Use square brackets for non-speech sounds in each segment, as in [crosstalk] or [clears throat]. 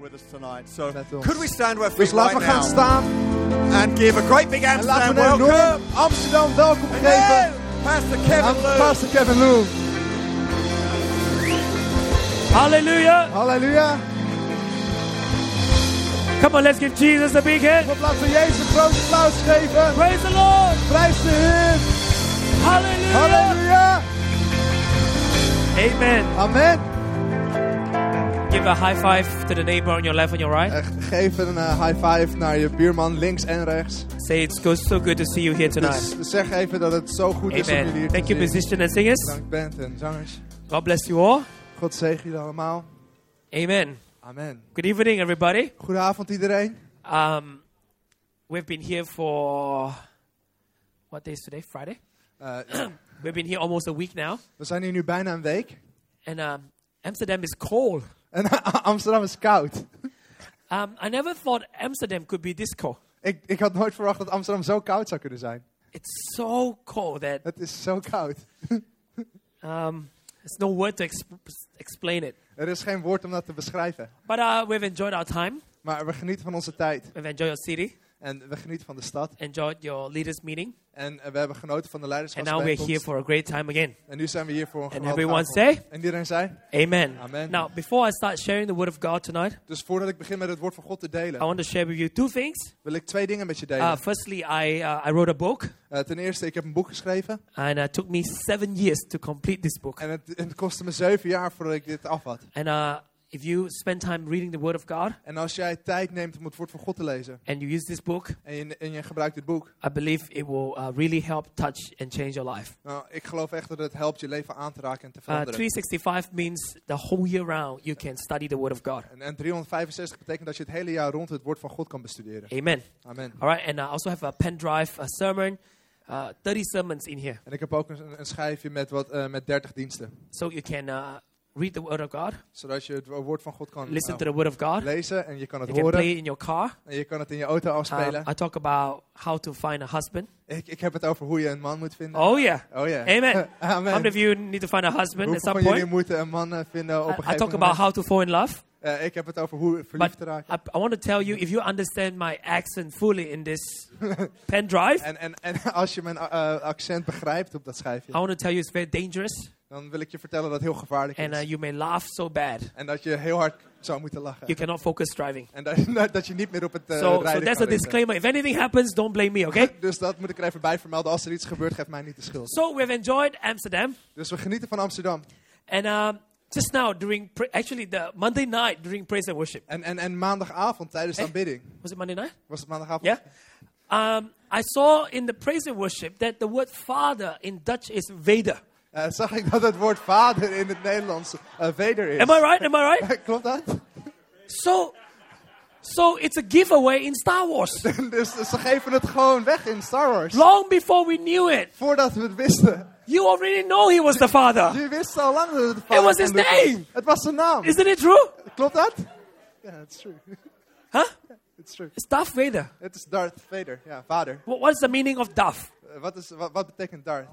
with us tonight. So, could we stand to our feet right gaan now staan and give a great big en laten Amsterdam we een welcome? enorm Amsterdam welkom Amen. geven Pastor aan Kevin Lou. pastor Kevin Lou. Hallelujah. Halleluja. Come on, let's give Jesus a big hand. Op laten we Jezus een grote applaus geven. Praise the Lord. Prijs de Heer. Hallelujah. Halleluja. Amen. Amen. Give a high five to the neighbor on your left and your right. Echt, geef een eh, high five naar je buurman links en rechts. Say it's go- so good to see you here tonight. Dus zeg even dat het zo goed is om jullie hier Thank te you, zien. musicians and singers. Dank band en zangers. God bless you all. God zegen jullie allemaal. Amen. Amen. Good evening, everybody. Goedenavond iedereen. Um, we've been here for what day is today? Friday. Eh, [clears throat] We've been here almost a week now, we zijn hier nu bijna een week. and um, Amsterdam is cold. En [laughs] Amsterdam is koud. Um, I never thought Amsterdam could be this cold. Ik, ik had nooit verwacht dat Amsterdam zo koud zou kunnen zijn. It's so cold that Het is zo koud. um, there's no word to exp- explain it. Er is geen woord om dat te beschrijven. But uh, we've enjoyed our time. Maar we genieten van onze tijd. We've enjoyed your city. En we genieten van de stad. Enjoyed your leaders meeting. En eh, we hebben genoten van de And now we're here for a great time again. En nu zijn we hier voor een And everyone avond. say, En iedereen zei. Amen. Amen. Now, before I start sharing the word of God tonight, Dus voordat ik begin met het woord van God te I delen, want to share with you two things. wil ik twee dingen met je Uh, delen. firstly, I, uh, I wrote a book, Eh, ten eerste, ik heb een boek geschreven. and it took me seven years to complete this book. En het, het kostte me zeven jaar voordat ik dit af had. And uh, if you spend time reading the word of God En als jij tijd neemt om het woord van God te lezen. and you use this book, En je, en je gebruikt dit boek. I believe it will uh, really help touch and change your life. Nou, ik geloof echt dat het helpt je leven aan te raken en te Uh, veranderen. 365 means the whole year round you can study the word of God. En, en 365 betekent dat je het hele jaar rond het woord van God kan bestuderen. Amen. Amen. All right, and I also have a pen drive, a sermon, uh, 30 sermons in here. En ik heb ook een, een schijfje met, wat, eh, met 30 diensten. So you can uh, read the word of God, Zodat je het woord van God kan listen eh, to the word of God. lezen en je kan het You can play horen. it in your car. En je kan het in je auto Um, afspelen. I talk about how to find a husband. Ik, ik heb het over hoe je een man moet vinden. Oh yeah. Oh ja. [laughs] Amen. How Amen. many of you need to find a husband at Hoeveel some van jullie point? moeten een man eh, vinden op een I, I gegeven talk moment? about how to fall in love. Eh, ik heb het over hoe verliefd te raken. I, I want to tell you, if you understand my accent fully in this pen drive, [laughs] En, en, en als je mijn eh, accent begrijpt op dat I schijfje, want to tell you it's very dangerous, dan wil ik je vertellen dat het heel gevaarlijk and uh, is. you may laugh so bad En dat je heel hard zou moeten lachen. you cannot focus driving. En dat, [laughs] dat je niet meer op het eh So, so rijden that's kan a disclaimer. If anything happens, don't blame me, okay? [laughs] Dus dat moet ik er even bij vermelden. Als er iets gebeurt, geef mij niet de schuld. So we've enjoyed Amsterdam, Dus we genieten van Amsterdam. and um, just now during actually the Monday night during praise and worship. En, en, en maandagavond tijdens de Eh? aanbidding. Was it Monday night? Was het maandagavond? Yeah. Um, I saw in the praise and worship that the word father in Dutch is Vader. Eh, zag ik dat het woord vader in het Nederlands eh weder is. Am I right? Am I right? [laughs] Klopt dat? So, so it's a giveaway in Star Wars. [laughs] dus ze geven het gewoon weg in Star Wars. Long before we knew it, Voordat we het wisten. you already know he was the father. [laughs] Je wist al lang dat het de vader was van his was. name. Het was zijn naam. Isn't it true? Klopt dat? Ja, it's true. Huh? It's true. It's Darth Vader. Het is Darth Vader. Ja, vader. What, what is the meaning of Darth? Eh, wat, is, wat, wat betekent Darth?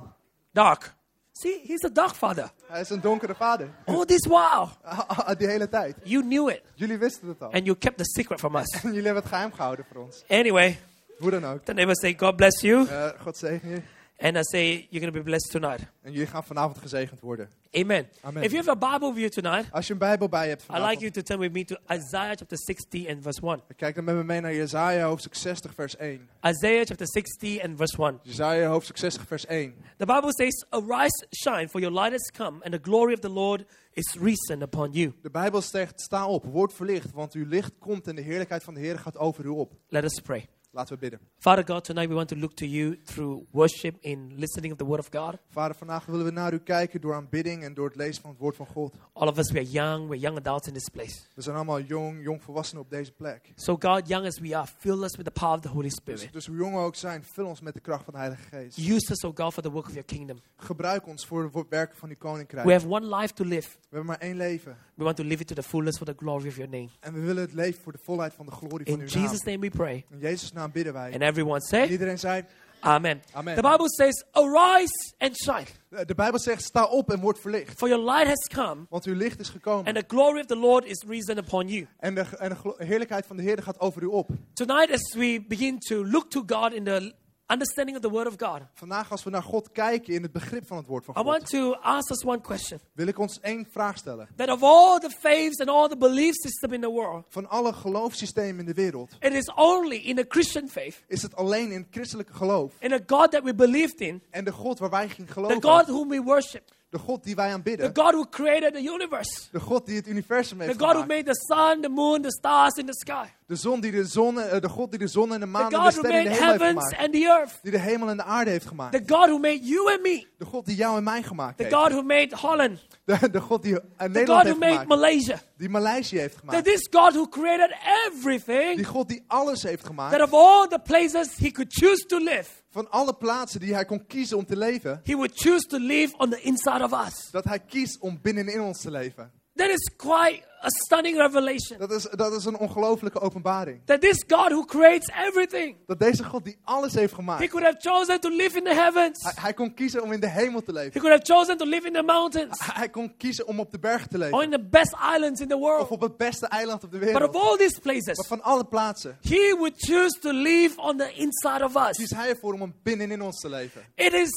Dark. See, he's a dark father. Hij is een donkere vader. All this while, [laughs] Die hele tijd. you knew it, Jullie wisten het al. and you kept the secret from us. En [laughs] jullie hebben het geheim gehouden voor ons. Anyway, Hoe dan ook. the neighbor say, God bless you, Eh, God zegen je. And I say, you're going to be blessed tonight. En jullie gaan vanavond gezegend worden. Amen. Amen. If you have a Bible with you tonight, Als je een Bijbel bij je hebt I'd vanavond. like you to turn with me to Isaiah chapter 60 and verse 1. Kijk dan met me mee naar Jezaja hoofdstuk 60 vers 1. Isaiah chapter 60 and verse 1. Jezaja hoofdstuk 60 vers 1. The Bible says, Arise, shine, for your light has come, and the glory of the Lord is risen upon you. De Bijbel zegt, sta op, word verlicht, want uw licht komt en de heerlijkheid van de Heer gaat over u op. Let us pray. Laten we bidden. Father God, tonight we want to look to you through worship in listening of the word of God. Vader, vandaag willen we naar u kijken door aanbidding en door het lezen van het woord van God. All of us, we are young, we're young adults in this place. We zijn allemaal jong, jong volwassenen op deze plek. So, God, young as we are, fill us with the power of the Holy Dus, Spirit. dus hoe jong we ook zijn, vul ons met de kracht van de Heilige Geest. Use us, oh God, for the work of your kingdom. Gebruik ons voor het werken van uw koninkrijk. We We have one life to live. hebben maar één leven. We want to live it to the fullest for the glory of your name. En we willen het leven voor de volheid van de glorie van In uw Jesus' naam. name we pray. In Jezus' naam bidden wij. And everyone En say, iedereen zei, Amen. Amen. The Bible says, Arise and shine, De de Bijbel zegt, sta op en word verlicht. for your light has come, Want uw licht is gekomen. and the glory of the Lord is risen upon you. En de, en de heerlijkheid van de Heer gaat over u op. Tonight, as we begin to look to God in the understanding of the Word of God, Vandaag als we naar God kijken in het begrip van het woord van I want God, to ask us one question. wil ik ons één vraag stellen. That of all the faiths and all the belief system in the world, Van alle geloofssystemen in de wereld, it is only in the Christian faith, is het alleen in het christelijke geloof. In a God that we believed in, en de God waar wij gingen the geloven, God whom we worship, de God die wij the aanbidden, God who created the universe, de God die het universum the heeft God who gemaakt, made the sun, the moon, the stars in the sky, de, zon die de, zon, eh, de God die de zon en de the maan en de God who sterren in de made hemel heeft heavens gemaakt, and the earth, die de hemel en de aarde heeft gemaakt, the God who made you and me, de God die jou en mij gemaakt the heeft, God who made Holland, de, de God die eh, the Nederland God who heeft made gemaakt, Malaysia, die Maleisië heeft that gemaakt, this God who created everything, die God die alles heeft that gemaakt, of all the places he could choose to live, van alle plaatsen die hij kon kiezen om te leven, he would choose to live on the inside of us. dat hij kiest om binnenin ons te leven. That is quite a stunning revelation. Dat is, dat is een ongelofelijke openbaring. That this God who creates everything, Dat deze God die alles heeft he gemaakt, could have chosen to live in the heavens. hij, hij kon kiezen om in de hemel te He leven. could have chosen to live in the mountains Hij hij kon kiezen om op de berg te or leven. in the best islands in the Of world. op het beste eiland op de But of wereld. all these Maar places, van alle plaatsen he would choose to live on the inside of us. kiest hij ervoor om binnenin ons te leven. It is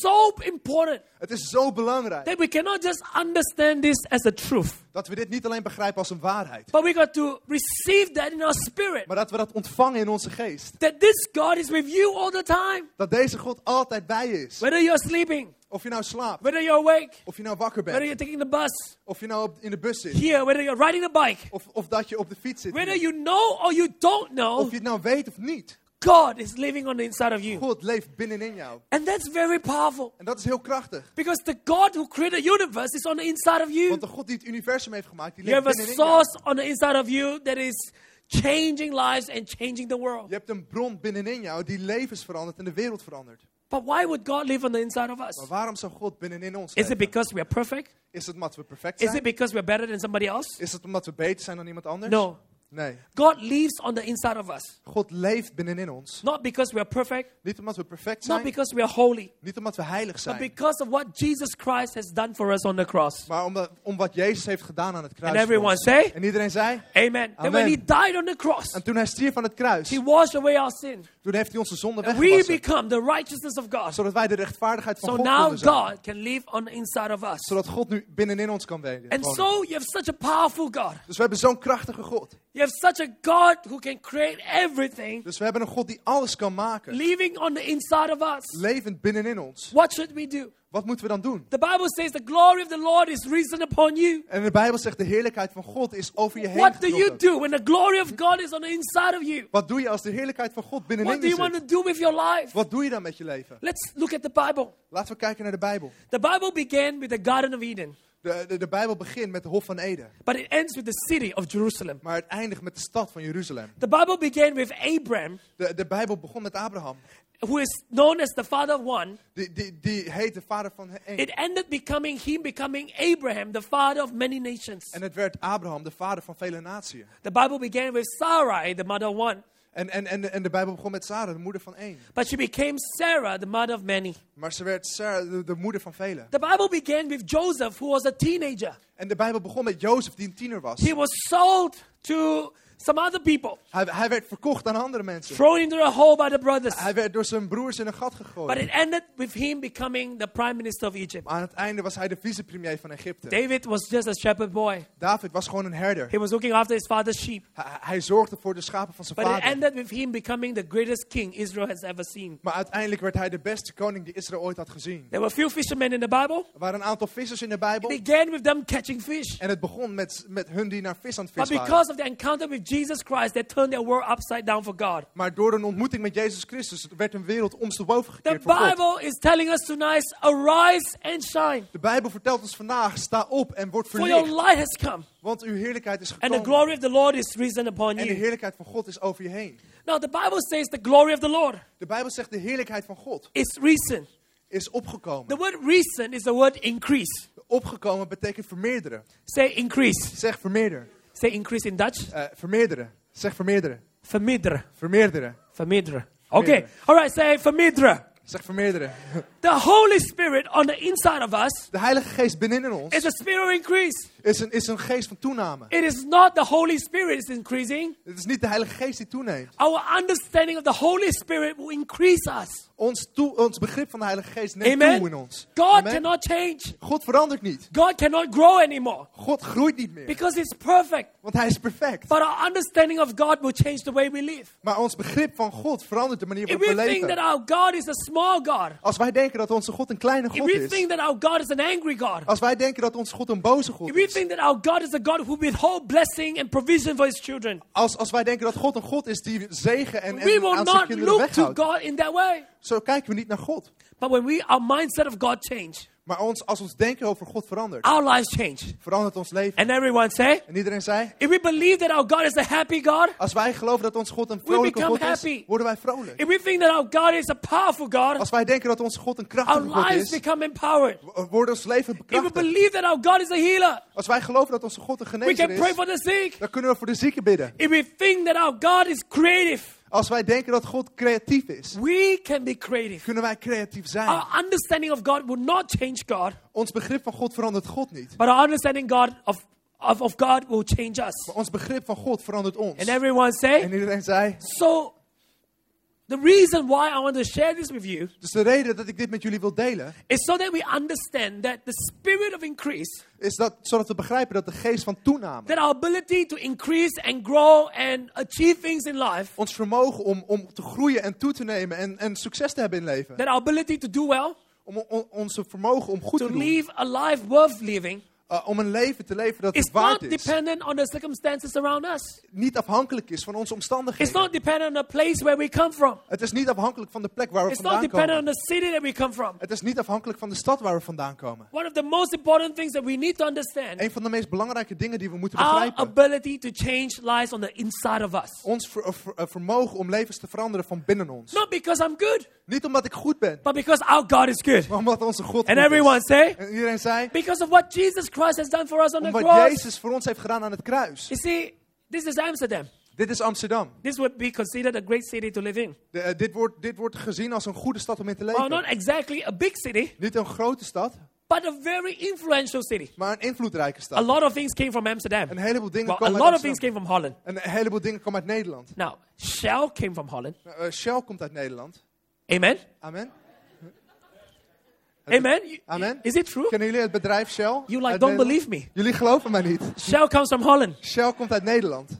so important Het is zo belangrijk that we cannot just understand this as a truth, dat we dit niet alleen begrijpen als een waarheid. but we got to receive that in our spirit. Maar dat we dat ontvangen in onze geest. That this God is with you all the time, Dat deze God altijd bij je is. whether you're sleeping, Of je nou slaapt. whether you're awake, Of je nou wakker whether bent. you're taking the bus, Of je nou op- in de bus zit. here, whether you're riding a bike, Of, of dat je op de fiets zit. whether you know or you don't know, Of je het nou weet of niet. God is living on the inside of you. God leeft binnenin jou. And that's very powerful En dat is heel krachtig. because the God who created the universe is on the inside of you. Want de God die het universum heeft gemaakt, die You leeft have a binnenin jou. source on the inside of you that is changing lives and changing the world. Je hebt een bron binnenin jou die levens verandert en de wereld verandert. But why would God live on the inside of Maar us? waarom zou God binnenin ons Is it leven? because we are perfect? Is het omdat we perfect Is it zijn? because we're better than somebody else? Is het omdat we beter zijn dan iemand anders? No. Nee. God lives on the inside of us. God leeft binnenin ons. Not because we are perfect, Niet omdat we perfect not zijn. because we are holy, Niet omdat we heilig but zijn. because of what Jesus Christ has done for us on the cross. Maar omdat, om wat Jezus heeft gedaan aan het kruis. And everyone say, En iedereen zei. Amen. That when Amen. he died on the cross, En toen hij stierf aan het kruis. he washed away our sin. Toen heeft hij onze zonde And we become the righteousness of God. Zodat wij de rechtvaardigheid van So God now zijn. God can live on the inside of us. Zodat God nu binnenin ons kan wonen. And so you have such a powerful God. Dus we hebben zo'n krachtige God. You have such a God who can create everything Dus we hebben een God die alles kan maken. living on the inside of us. Levend binnenin ons. What should we do? Wat moeten we dan doen? The Bible says the glory of the Lord is risen upon you. En de Bijbel zegt de heerlijkheid van God is over je heen What do you do when the glory of God is on the inside of you? Wat doe je als de heerlijkheid van God binnenin What do je you want zit? to do with your life? Wat doe je dan met je leven? Let's look at the Bible. Laten we kijken naar de Bijbel. The Bible began with the Garden of Eden, De, de, de Bijbel begint met de Hof van Eden. but it ends with the city of Jerusalem. Maar het eindigt met de stad van Jeruzalem. The Bible began with Abraham, De, de Bijbel begon met Abraham. who is known as the father of one. Die, die, die heet de vader van één. It ended becoming him becoming Abraham, the father of many nations. En het werd Abraham, de vader van vele naties. The Bible began with Sarai, the mother of one, En, en, en, en de Bijbel begon met Sarah, de moeder van één. but she became Sarah, the mother of many. Maar ze werd Sarah, de, de moeder van velen. The Bible began with Joseph, who was a teenager. En de Bijbel begon met Jozef, die een tiener was. He was sold to some other people, Hij, hij werd verkocht aan andere mensen. thrown into a hole by the brothers. Hij werd door zijn broers in een gat But gegooid. it ended with him becoming the prime minister of Egypt. Maar aan het einde was hij de vicepremier van Egypte. David was just a shepherd boy. David was gewoon een herder. He was looking after his father's sheep. Hij, hij zorgde voor de schapen van zijn But it vader. ended with him becoming the greatest king Israel has ever seen. Maar uiteindelijk werd hij de beste koning die Israël ooit had gezien. There were few fishermen in the Bible. Er waren een aantal vissers in de Bijbel. It began with them catching fish. En het begon met, met hun die naar vis aan het But vis waren. because of the encounter with Jesus Christ, they turned their world upside down for God. Maar door een ontmoeting met Jezus Christus werd hun wereld omsteboven The gekeerd voor God. Bible is telling us tonight, arise and shine. De Bijbel vertelt ons vandaag, sta op en word For your verlicht. light has come, Want uw heerlijkheid is and the gekomen. glory of the Lord is risen upon En de you. heerlijkheid van God is over je heen. Now, the Bible says the glory of the Lord De Bijbel zegt de heerlijkheid van God is risen. is opgekomen. The word risen is the word increase. Opgekomen betekent vermeerderen. Say increase. Zeg vermeerder. Say increase in Dutch. Eh, vermeerderen. Zeg vermeerderen. Vermeerderen. Vermeerderen. Vermeerderen. Okay. Meerdere. All right. Say Famidra. Zeg vermeerderen. [laughs] The Holy Spirit on the inside of us De Heilige Geest binnenin ons is a spirit of increase. is een, is een geest van toename. It is not the Holy Spirit is increasing. Het is niet de Heilige Geest die toeneemt. Our understanding of the Holy Spirit will increase us. Ons, toe, ons begrip van de Heilige Geest neemt Amen. toe in ons. God Amen. cannot change. God verandert niet. God cannot grow anymore God groeit niet meer. because He's perfect. Want Hij is perfect. But our understanding of God will change the way we live. Maar ons begrip van God verandert de manier If waarop we we think that our God is a small God, Als wij denken dat onze God een kleine if God we is. think that our God is an angry God, Als wij denken dat onze God een boze God if we is. think that our God is a God who withhold blessing and provision for His children, Als, als wij denken dat God een God is die zegen en, we en will aan zijn not kinderen look to weghoudt. God in that way. Zo kijken we niet naar God. But when we our mindset of God change, Maar ons, als ons denken over God verandert, our lives change. verandert ons leven. And everyone say, En iedereen zei, if we believe that our God is a happy God, als wij geloven dat onze God een vrolijke God is, happy. worden wij vrolijk. if we think that our God is a powerful God, Als wij denken dat onze God een our krachtige God lives is, become empowered. wordt ons leven If we bekrachtigd. believe that our God is a healer, Als wij geloven dat onze God een we genezer can pray is, for the sick. dan kunnen we voor de zieken bidden. If we think that our God is creative, Als wij denken dat God creatief is, we can be creative. kunnen wij creatief zijn. Our understanding of God will not change God, Ons begrip van God verandert God niet. but our understanding God of, of, of God will change us. Maar ons begrip van God verandert ons. And everyone En say, iedereen zei, so the reason why I want to share this with you dus de reden dat ik dit met jullie wil delen, is so that we understand that the spirit of increase, is dat, zodat we begrijpen dat de geest van toename, that our ability to increase and grow and achieve things in life, ons vermogen om, om te groeien en toe te nemen en, en succes te hebben in leven, that our ability to do well, om, om onze vermogen om goed to te doen, live a life worth living, uh, om een leven te leven dat is het waard not is, dependent on the circumstances around us. niet afhankelijk is van onze It's omstandigheden. not dependent on the place where we come from. Het is niet afhankelijk van de plek waar we It's not vandaan dependent on the city that we come from. Het is niet afhankelijk van de stad waar we vandaan komen. One of the most important things that we need to understand Een van de meest belangrijke dingen die we moeten our begrijpen. ability to change lives on the inside of us. Ons ver- ver- eh, vermogen om levens te veranderen van binnen ons. Not because I'm good, Niet omdat ik goed ben, but because our God is good. maar omdat onze God And goed everyone is. say, En iedereen zei, because of what Jesus Christ has done for us on om the wat cross. Jezus voor ons heeft gedaan aan het kruis. You see, this is Amsterdam. Dit is Amsterdam. This would be considered a great city to live in. De- eh, dit, wordt, dit wordt gezien als een goede stad om in te Well, not leven. exactly a big city, Niet een grote stad, but a very influential city. maar een invloedrijke A stad. lot of things came from Amsterdam. Een heleboel dingen Well, a komen lot uit of things Amsterdam. came from Holland. En een heleboel dingen komen uit Nederland. Now, Shell came from Holland. Eh, Shell komt uit Nederland. Amen. Amen. Amen. Is it true? Kennen jullie het bedrijf Shell? You like don't believe me. Jullie geloven mij niet. Shell comes from Holland. Shell komt uit Nederland.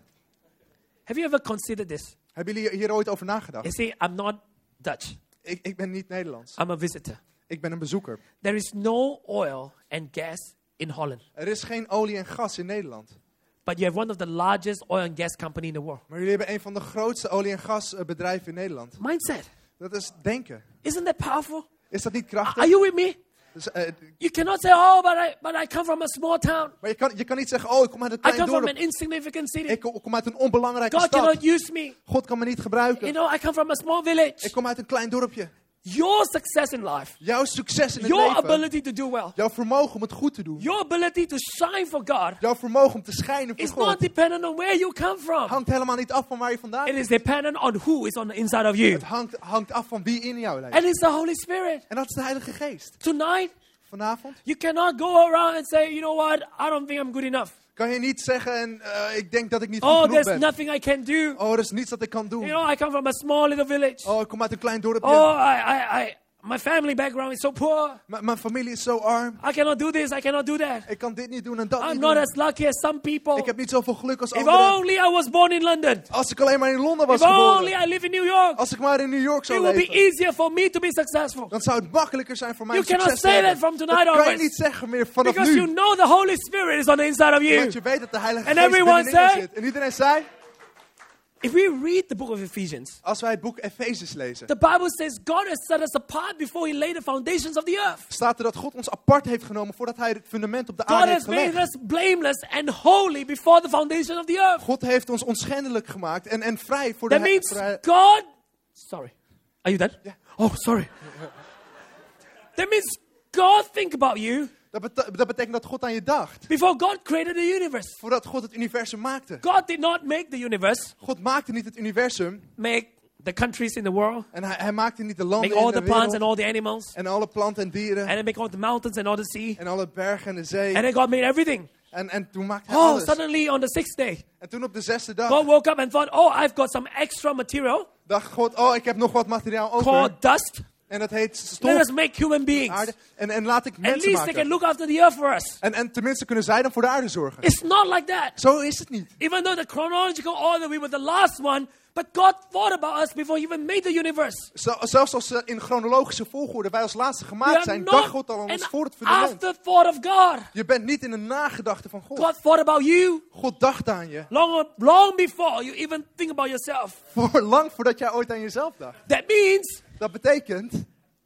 Have you ever considered this? Hebben jullie hier ooit over nagedacht? You see, I'm not Dutch. Ik, ik ben niet Nederlands. I'm a visitor. Ik ben een bezoeker. There is no oil and gas in Holland, Er is geen olie en gas in Nederland. but you have one of the largest oil and gas company in the world. Maar jullie hebben een van de grootste olie- en gasbedrijven in Nederland. Mindset. Dat is denken. Isn't that powerful? Is dat niet krachtig? Are you with me? Dus, eh, You cannot say, "Oh, but I, but I come from a small town. maar je kan, je kan niet zeggen, oh, ik kom uit een I klein come from dorp. an insignificant city. Ik kom, kom uit een onbelangrijke God stad. cannot use me. God kan me niet You gebruiken. know, I come from a small village. Ik kom uit een klein dorpje. Your success in life, Jouw succes in het your leven, ability to do well, jouw vermogen om het goed te doen, your ability to shine for God jouw vermogen om te schijnen voor is not God, dependent on where you come from. hangt helemaal niet af van waar je vandaan It is dependent on who is on the inside of you. Het hangt, hangt af van wie in jou leeft. And it's the Holy Spirit. En dat is de Heilige Geest. Tonight, Vanavond you cannot go around and say, you know what, I don't think I'm good enough. Kan je niet zeggen, en, eh, ik denk dat ik niet goed Oh, genoeg there's ben. nothing I can do. Oh, er is niets dat ik kan doen. You know, I come from a small little village. Oh, ik kom uit een klein dorpje. Oh, I, I, I, my family background is so poor. M- mijn familie is zo arm. I cannot do this, I cannot do that. Ik kan dit niet doen en dat I'm niet not doen. as lucky as some people. Ik heb niet zoveel geluk als If anderen. only I was born in London. Als ik alleen maar in Londen was If only. I live in New York. Als ik maar in New York It zou will be easier for me to be successful. Dan zou het makkelijker zijn voor mij You om succes cannot say hebben. that from tonight dat kan je onwards. niet zeggen meer vanaf Because you know the Holy Spirit is on the inside of you. Want je weet dat de Heilige And Geest binnenin zit. En iedereen zei, If we read the book of Ephesians, als wij het boek Efezes lezen, the Bible says God has set us apart before He laid the foundations of the earth. staat er dat God ons apart heeft genomen voordat hij het fundament op de God aarde heeft has made gelegd. us blameless and holy before the foundation of the earth. God heeft ons onschendelijk gemaakt en, en vrij voor de That means God. Sorry. Are you done? Yeah. Oh, sorry. that means God think about you dat, bete- dat betekent dat God aan je dacht. before God created the universe. Voordat God het universum maakte. God did not make the universe, God maakte niet het universum make the countries in the world, En hij, hij maakte niet de landen make all in the de plants and wereld. all the animals, En alle planten en dieren. and then make all the mountains and all the sea. En alle bergen en de zee. And then God made everything. En, en toen maakte hij Oh, alles. suddenly on the sixth day, En toen op de zesde dag God woke up and thought, oh, I've got some extra material dacht God, oh, ik heb nog wat materiaal over. called dust. En dat heet Let stof, us make human beings. aarde. En, en laat ik At mensen least they can maken. look after the earth for us. En, en tenminste kunnen zij dan voor de aarde zorgen. It's not like that. Zo is het niet. Even though the chronological order, we were the last one, but God thought about us before He even made the universe. Zo- zelfs als ze in chronologische volgorde wij als laatste gemaakt zijn, dacht God al aan an ons voor het afterthought of God. Je bent niet in een nagedachte van God. God thought about you God dacht aan je. long, long before you even think about yourself. Voor lang voordat jij ooit aan jezelf dacht. That means Dat betekent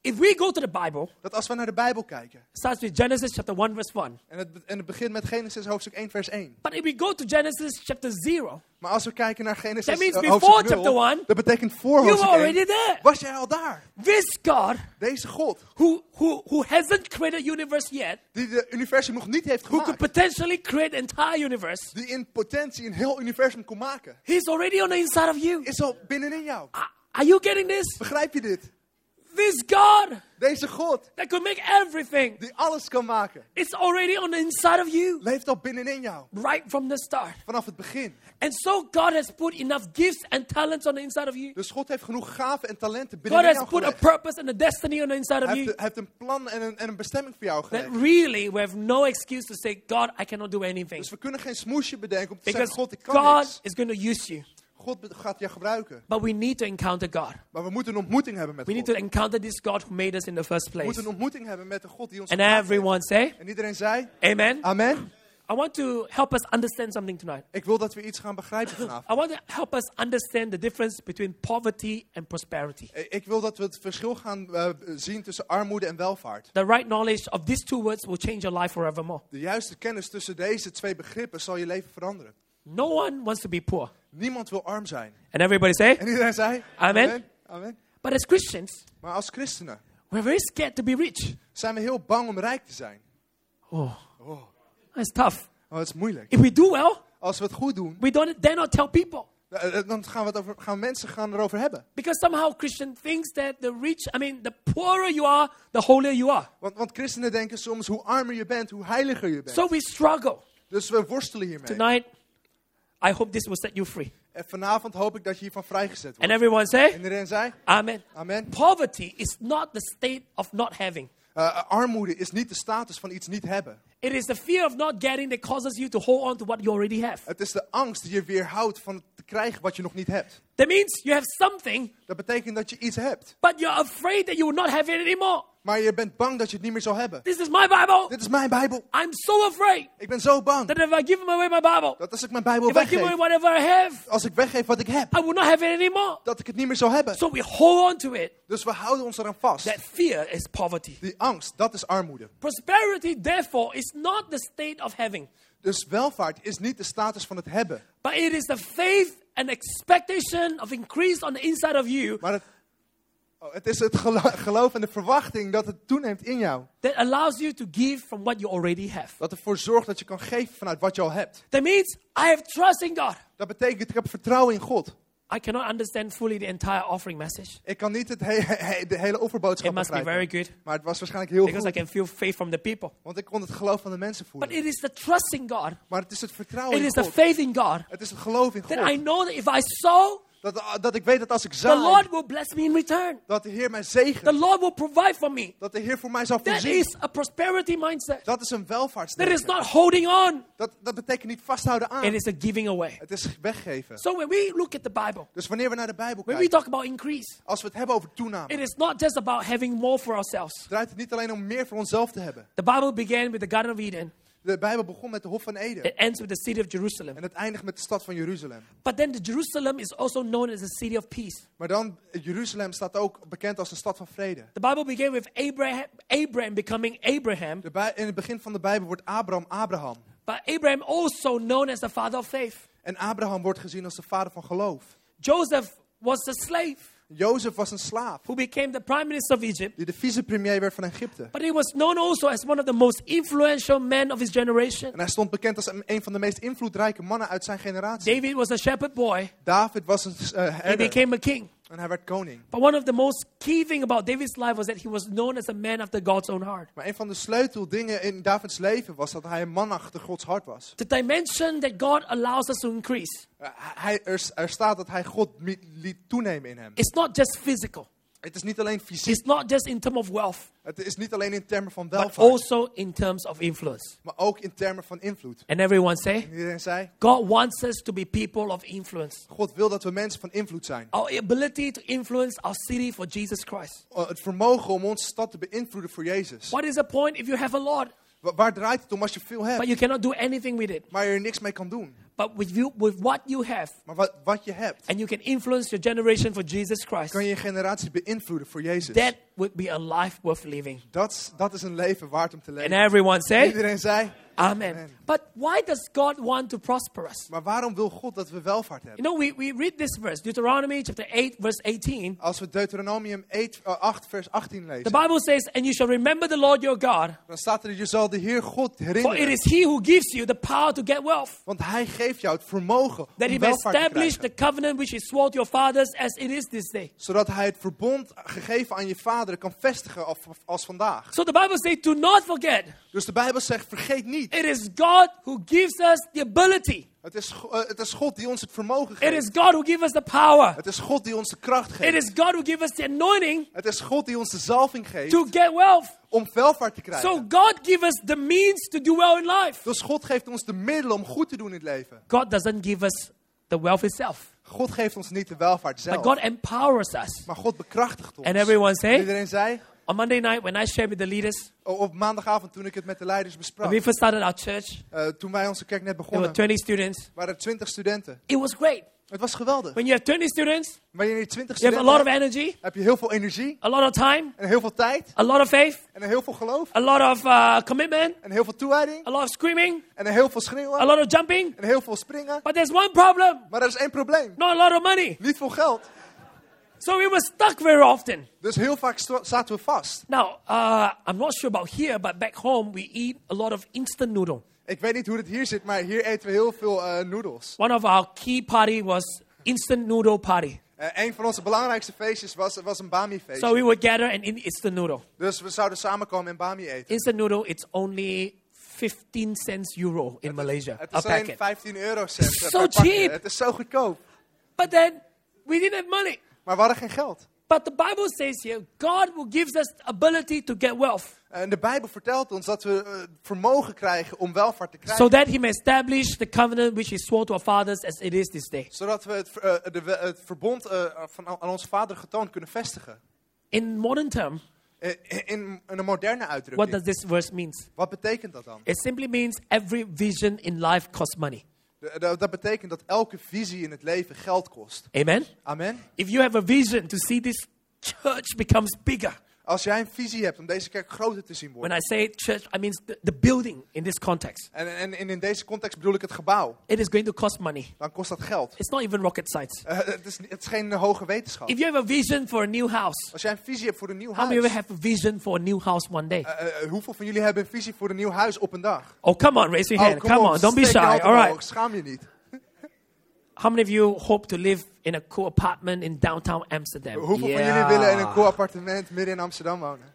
if we go to the Bible, dat als we naar de Bijbel kijken. starts with Genesis chapter 1, verse 1. En het, en het begint met Genesis hoofdstuk 1 vers 1. But if we go to Genesis chapter 0, Maar als we kijken naar Genesis That means before hoofdstuk chapter 0, one, dat betekent voor you were hoofdstuk 1. already there. Was jij al daar? This God, Deze God, who, who, who hasn't created universe yet, die de universum nog niet heeft who could gemaakt. potentially create entire universe, Die in potentie een heel universum kon maken. He's already on the inside of you. Is al binnenin jou. Are- Are you getting this? Begrijp je dit? This God Deze God, that could make everything die alles kan maken, is already on the inside of you leeft al binnenin jou. right from the start. Vanaf het begin. And so God has put enough gifts and talents on the inside of you. Dus God heeft genoeg gaven en talenten God binnenin has jou put a purpose and a destiny on the inside Hij of heeft, you. hij heeft een plan en een, en een bestemming voor jou That really we have no excuse to say, God, I cannot do anything. Dus we kunnen geen smoesje bedenken om te Because zeggen, God, ik kan God niks. is going to use you. God gaat jou gebruiken. But we need to encounter God. Maar we moeten een ontmoeting hebben met We need God. to encounter this God who made us in the first We place. moeten een ontmoeting hebben met de God die ons And heeft. everyone say, En iedereen zei, Amen. amen. I want to help us understand something tonight. Ik wil dat we iets gaan begrijpen vanavond. I want to help us understand the difference between poverty and prosperity. Eh, Ik wil dat we het verschil gaan eh, zien tussen armoede en welvaart. The right knowledge of these two words will change your life forevermore. De juiste kennis tussen deze twee begrippen zal je leven veranderen. No one wants to be poor. Niemand wil arm zijn. And everybody say, En iedereen zei, Amen. Amen. but as Christians, Maar als christenen we're very scared to be rich. zijn we heel bang om rijk te zijn. Oh, Oh, that's tough. oh dat is moeilijk. If we do well, Als we het goed doen, we don't dare not tell people. eh, eh, dan gaan, we het over, gaan mensen gaan erover hebben. Because somehow Christian thinks that the rich, I mean, the poorer you are, the holier you are. Want, want christenen denken soms hoe armer je bent, hoe heiliger je bent. So we struggle. Dus we worstelen hiermee. Tonight, I hope this will set you free. En vanavond hoop ik dat je hiervan vrijgezet And wordt. everyone En say, iedereen zei, Amen. amen. Poverty is not the state of not having. Eh, armoede is niet de status van iets niet hebben. It is the fear of not getting that causes you to hold on to what you already have. Het is de angst die je weerhoudt van te krijgen wat je nog niet hebt. That means you have something, Dat betekent dat je iets hebt. but you're afraid that you will not have it anymore. Maar je bent bang dat je het niet meer zal hebben. This is my Bible. Dit is mijn Bijbel. I'm so afraid Ik ben zo bang that if I give away my Bible, dat als ik mijn Bijbel if I give away weggeef, whatever I have, als ik weggeef wat ik heb, I will not have it anymore. dat ik het niet meer zal hebben. So we hold on to it. Dus we houden ons eraan vast. That fear is poverty. Die angst, dat is armoede. Prosperity, therefore, is not the state of having, Dus welvaart is niet de status van het hebben. but it is the faith and expectation of increase on the inside of you Maar het, oh, het is het gelo- geloof en de verwachting dat het toeneemt in jou. that allows you to give from what you already have. Dat ervoor zorgt dat je kan geven vanuit wat je al hebt. That means I have trust in God. Dat betekent, ik heb vertrouwen in God. I cannot understand fully the entire offering message. Ik kan niet het he- he- de hele It offerboodschap must be begrijpen. very good Maar het was waarschijnlijk heel because I goed. can feel faith from the people. Want ik kon het geloof van de mensen But voelen. it is the trust in God, Maar het is het vertrouwen it in is the God. faith in God Het is het geloof in that I God. know that if I sow, Dat, dat ik weet dat als ik the Lord zaai, will bless me in return. dat de Heer mij The zegent. Lord will provide for me. Dat de Heer voor mij zal That voorzien. is a prosperity mindset. Dat is een That welvaartsdenken. is not holding on. Dat, dat betekent niet vasthouden It aan. is a giving away. Het is weggeven. So when we look at the Bible, Dus wanneer we naar de Bijbel when we kijken, talk about increase, als we het hebben over toename, it is not just about having more for ourselves. draait het niet alleen om meer voor onszelf te hebben. The Bible began with the Garden of Eden. De Bijbel begon met de Hof van Eden. It ends with the city of Jerusalem. En het eindigt met de stad van Jeruzalem. But then the Jerusalem is also known as the city of peace. Maar dan, Jeruzalem staat ook bekend als de stad van vrede. The Bible began with Abraham, Abraham becoming Abraham, De in het begin van de Bijbel wordt Abraham Abraham. but Abraham also known as the father of faith. En Abraham wordt gezien als de vader van geloof. Joseph was a slave Jozef was een slaaf who became the prime minister of Egypt, die de vicepremier werd van Egypte. but he was known also as one of the most influential men of his generation. En hij stond bekend als een van de meest invloedrijke mannen uit zijn generatie. David was a shepherd boy. David was een He herder. became a king. En hij werd koning. But one of the most key thing about David's life was that he was known as a man after God's own heart. Maar een van de sleuteldingen in Davids leven was dat hij een man achter Gods hart was. The dimension that God allows us to increase Eh, Hij, er, er staat dat hij God liet toenemen in hem. is not just physical. Het is niet alleen fysiek, It's not just in terms of wealth, het is niet alleen in termen van but welvaart, also in terms of influence. maar ook in termen van invloed. And everyone say, En iedereen zei, God wants us to be people of influence. God wil dat we mensen van invloed zijn. Our ability to influence our city for Jesus Christ. Het vermogen om onze stad te beïnvloeden voor Jezus. What is the point if you have a lot, Waar draait het om als je veel but hebt, you cannot do anything with it? maar je er niks mee kan doen? But with, you, with what you have, Maar wat, wat je hebt, and you can influence your generation for Jesus Christ, kan je je generatie beïnvloeden voor Jezus. that would be a life worth living. Dat, is- dat is een leven waard om te And leven. everyone say, Iedereen zei, Amen. Amen. But why does God want to prosper us? maar waarom wil God dat we welvaart hebben? You know, we, we read this verse, Deuteronomy chapter 8, verse 18. Als we Deuteronomium 8, eh, 8 vers 18 The lezen, Bible says, And you shall remember the Lord your God, dan staat er, je zal de Heer God for it herinneren. is He who gives you the power to get wealth, Want Hij geeft jou het vermogen that He om may establish the covenant which He swore to your fathers as it is this day. Zodat Hij het verbond gegeven aan je vader kan vestigen als, als vandaag. So the Bible says, Do not forget, Dus de Bijbel zegt, vergeet niet. It is God who gives us the ability. Het is, eh, het is God die ons het vermogen It geeft. is God who gives us the power. Het is God die ons de kracht It geeft. is God who gives us the anointing Het is God die ons de zalving geeft to get wealth. om welvaart te krijgen. So God gives us the means to do well in life. Dus God geeft ons de middelen om goed te doen in het leven. God doesn't give us the wealth itself, God geeft ons niet de welvaart but zelf. God empowers us. Maar God bekrachtigt ons. And everyone En say, Iedereen zei, on Monday night when I shared with the leaders, o- op maandagavond toen ik het met de leiders when besprak. we started our church, eh, toen wij onze kerk net there were begonnen, 20 students. waren er 20 studenten. It was great. Het was geweldig. When you have 20 students, Wanneer je 20 you have a studenten lot of energy, heb je heel veel energie a lot of time, en heel veel tijd a lot of faith, en heel veel geloof a lot of uh, commitment, en heel veel toewijding a lot of screaming, en heel veel a schreeuwen lot of jumping. en heel veel springen. But there's one problem Maar er is één probleem. not a lot of money. Niet veel geld. So we were stuck very often. Dus heel vaak zaten we vast. Now, uh, I'm not sure about here, but back home we eat a lot of instant noodle. Ik weet niet hoe het hier zit, maar hier eten we heel veel eh noedels. One of our key party was instant noodle party. Eh, een van onze belangrijkste feestjes was, was een Bami feest. So we would gather and eat instant noodle. Dus we zouden samenkomen en Bami eten. Instant noodle, it's only 15 cents euro in Malaysia, Het a is alleen packet. 15 eurocent. So cheap. Het is zo goedkoop. But then we didn't have money. Maar we hadden geen geld. But the Bible says here, God will gives us the ability to get wealth En de Bijbel vertelt ons dat we eh, vermogen krijgen om welvaart te krijgen. so that he may establish the covenant which he swore to our fathers as it is this day. zodat we het, eh, de, het verbond eh, van, aan onze vader getoond kunnen vestigen. In modern term, In, in een moderne what uitdrukking. does this verse means? Wat betekent dat dan? It simply means every vision in life costs money. De- dat betekent dat elke visie in het leven geld kost. Amen. Amen. If you have a vision to see this church becomes bigger, Als jij een visie hebt om deze kerk groter te zien when worden. I say church, I mean the, the building in this context. En, en, en in deze context bedoel ik het gebouw. It is going to cost money. Dan kost dat geld. It's not even rocket science. Eh, het, is, het is geen hoge wetenschap. If you have a vision for a new house, Als jij een visie hebt voor een nieuw how many of you huis. have a vision for a new house one day? eh, eh, hoeveel van jullie hebben een visie voor een nieuw huis op een dag? Oh, come on, raise your hand. kom come on, don't be shy. All right. Schaam je niet. How many of you hope to live in a cool apartment in downtown Amsterdam? Hoeveel van jullie willen in een cool appartement midden in Amsterdam wonen?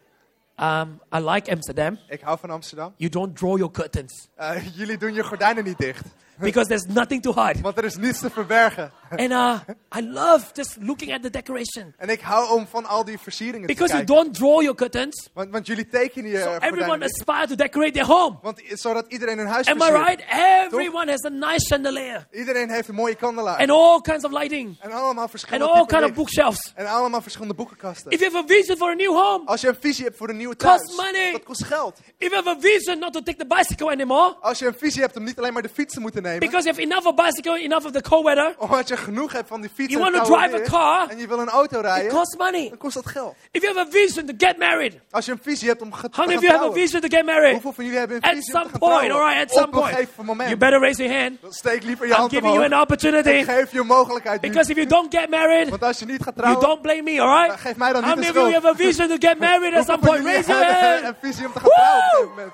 Um, I like Amsterdam. Ik hou van Amsterdam. You don't draw your curtains Eh, jullie doen je gordijnen niet dicht. Because there's nothing to hide. Want er is niets te verbergen. And uh, I love just looking at the decoration En ik hou om van al die versieringen te because you kijken. don't draw your curtains. Want, want jullie tekenen je So everyone niet. aspire to decorate their home. Want i- zodat iedereen hun huis Am I versiert. right? Everyone has a nice chandelier Iedereen heeft een mooie kandelaar. and all kinds of lighting en allemaal and verschillende all typen kind of bookshelves. En allemaal verschillende boekenkasten. If you have a vision for a new home, Als je een visie hebt voor een nieuwe Cost thuis, money. dat kost geld. if you have a vision not to take the bicycle anymore Als je een visie hebt om niet alleen maar de fiets te moeten nemen, because you have enough of bicycle, enough of the cold weather, omdat je genoeg hebt van die fiets You en het koude drive a weer, car? en je wil een auto it rijden, costs money. dan kost dat geld. If you have a vision to get married, Als je een visie hebt om te how many gaan of you have a trouwen, vision to get married? hoeveel van jullie hebben een At visie om some te gaan point, trouwen? all right, at some Op een point. gegeven moment. You better raise your hand. Dan steek liever je I'm hand giving you omhoog. an opportunity Ik geef je een mogelijkheid nu. because if you don't get married, Want als je niet gaat you trouwen, don't blame me, all right? geef mij dan How niet de many of you schuld. have a vision to get married at some point? Raise your hand. een visie om te gaan trouwen op een gegeven moment?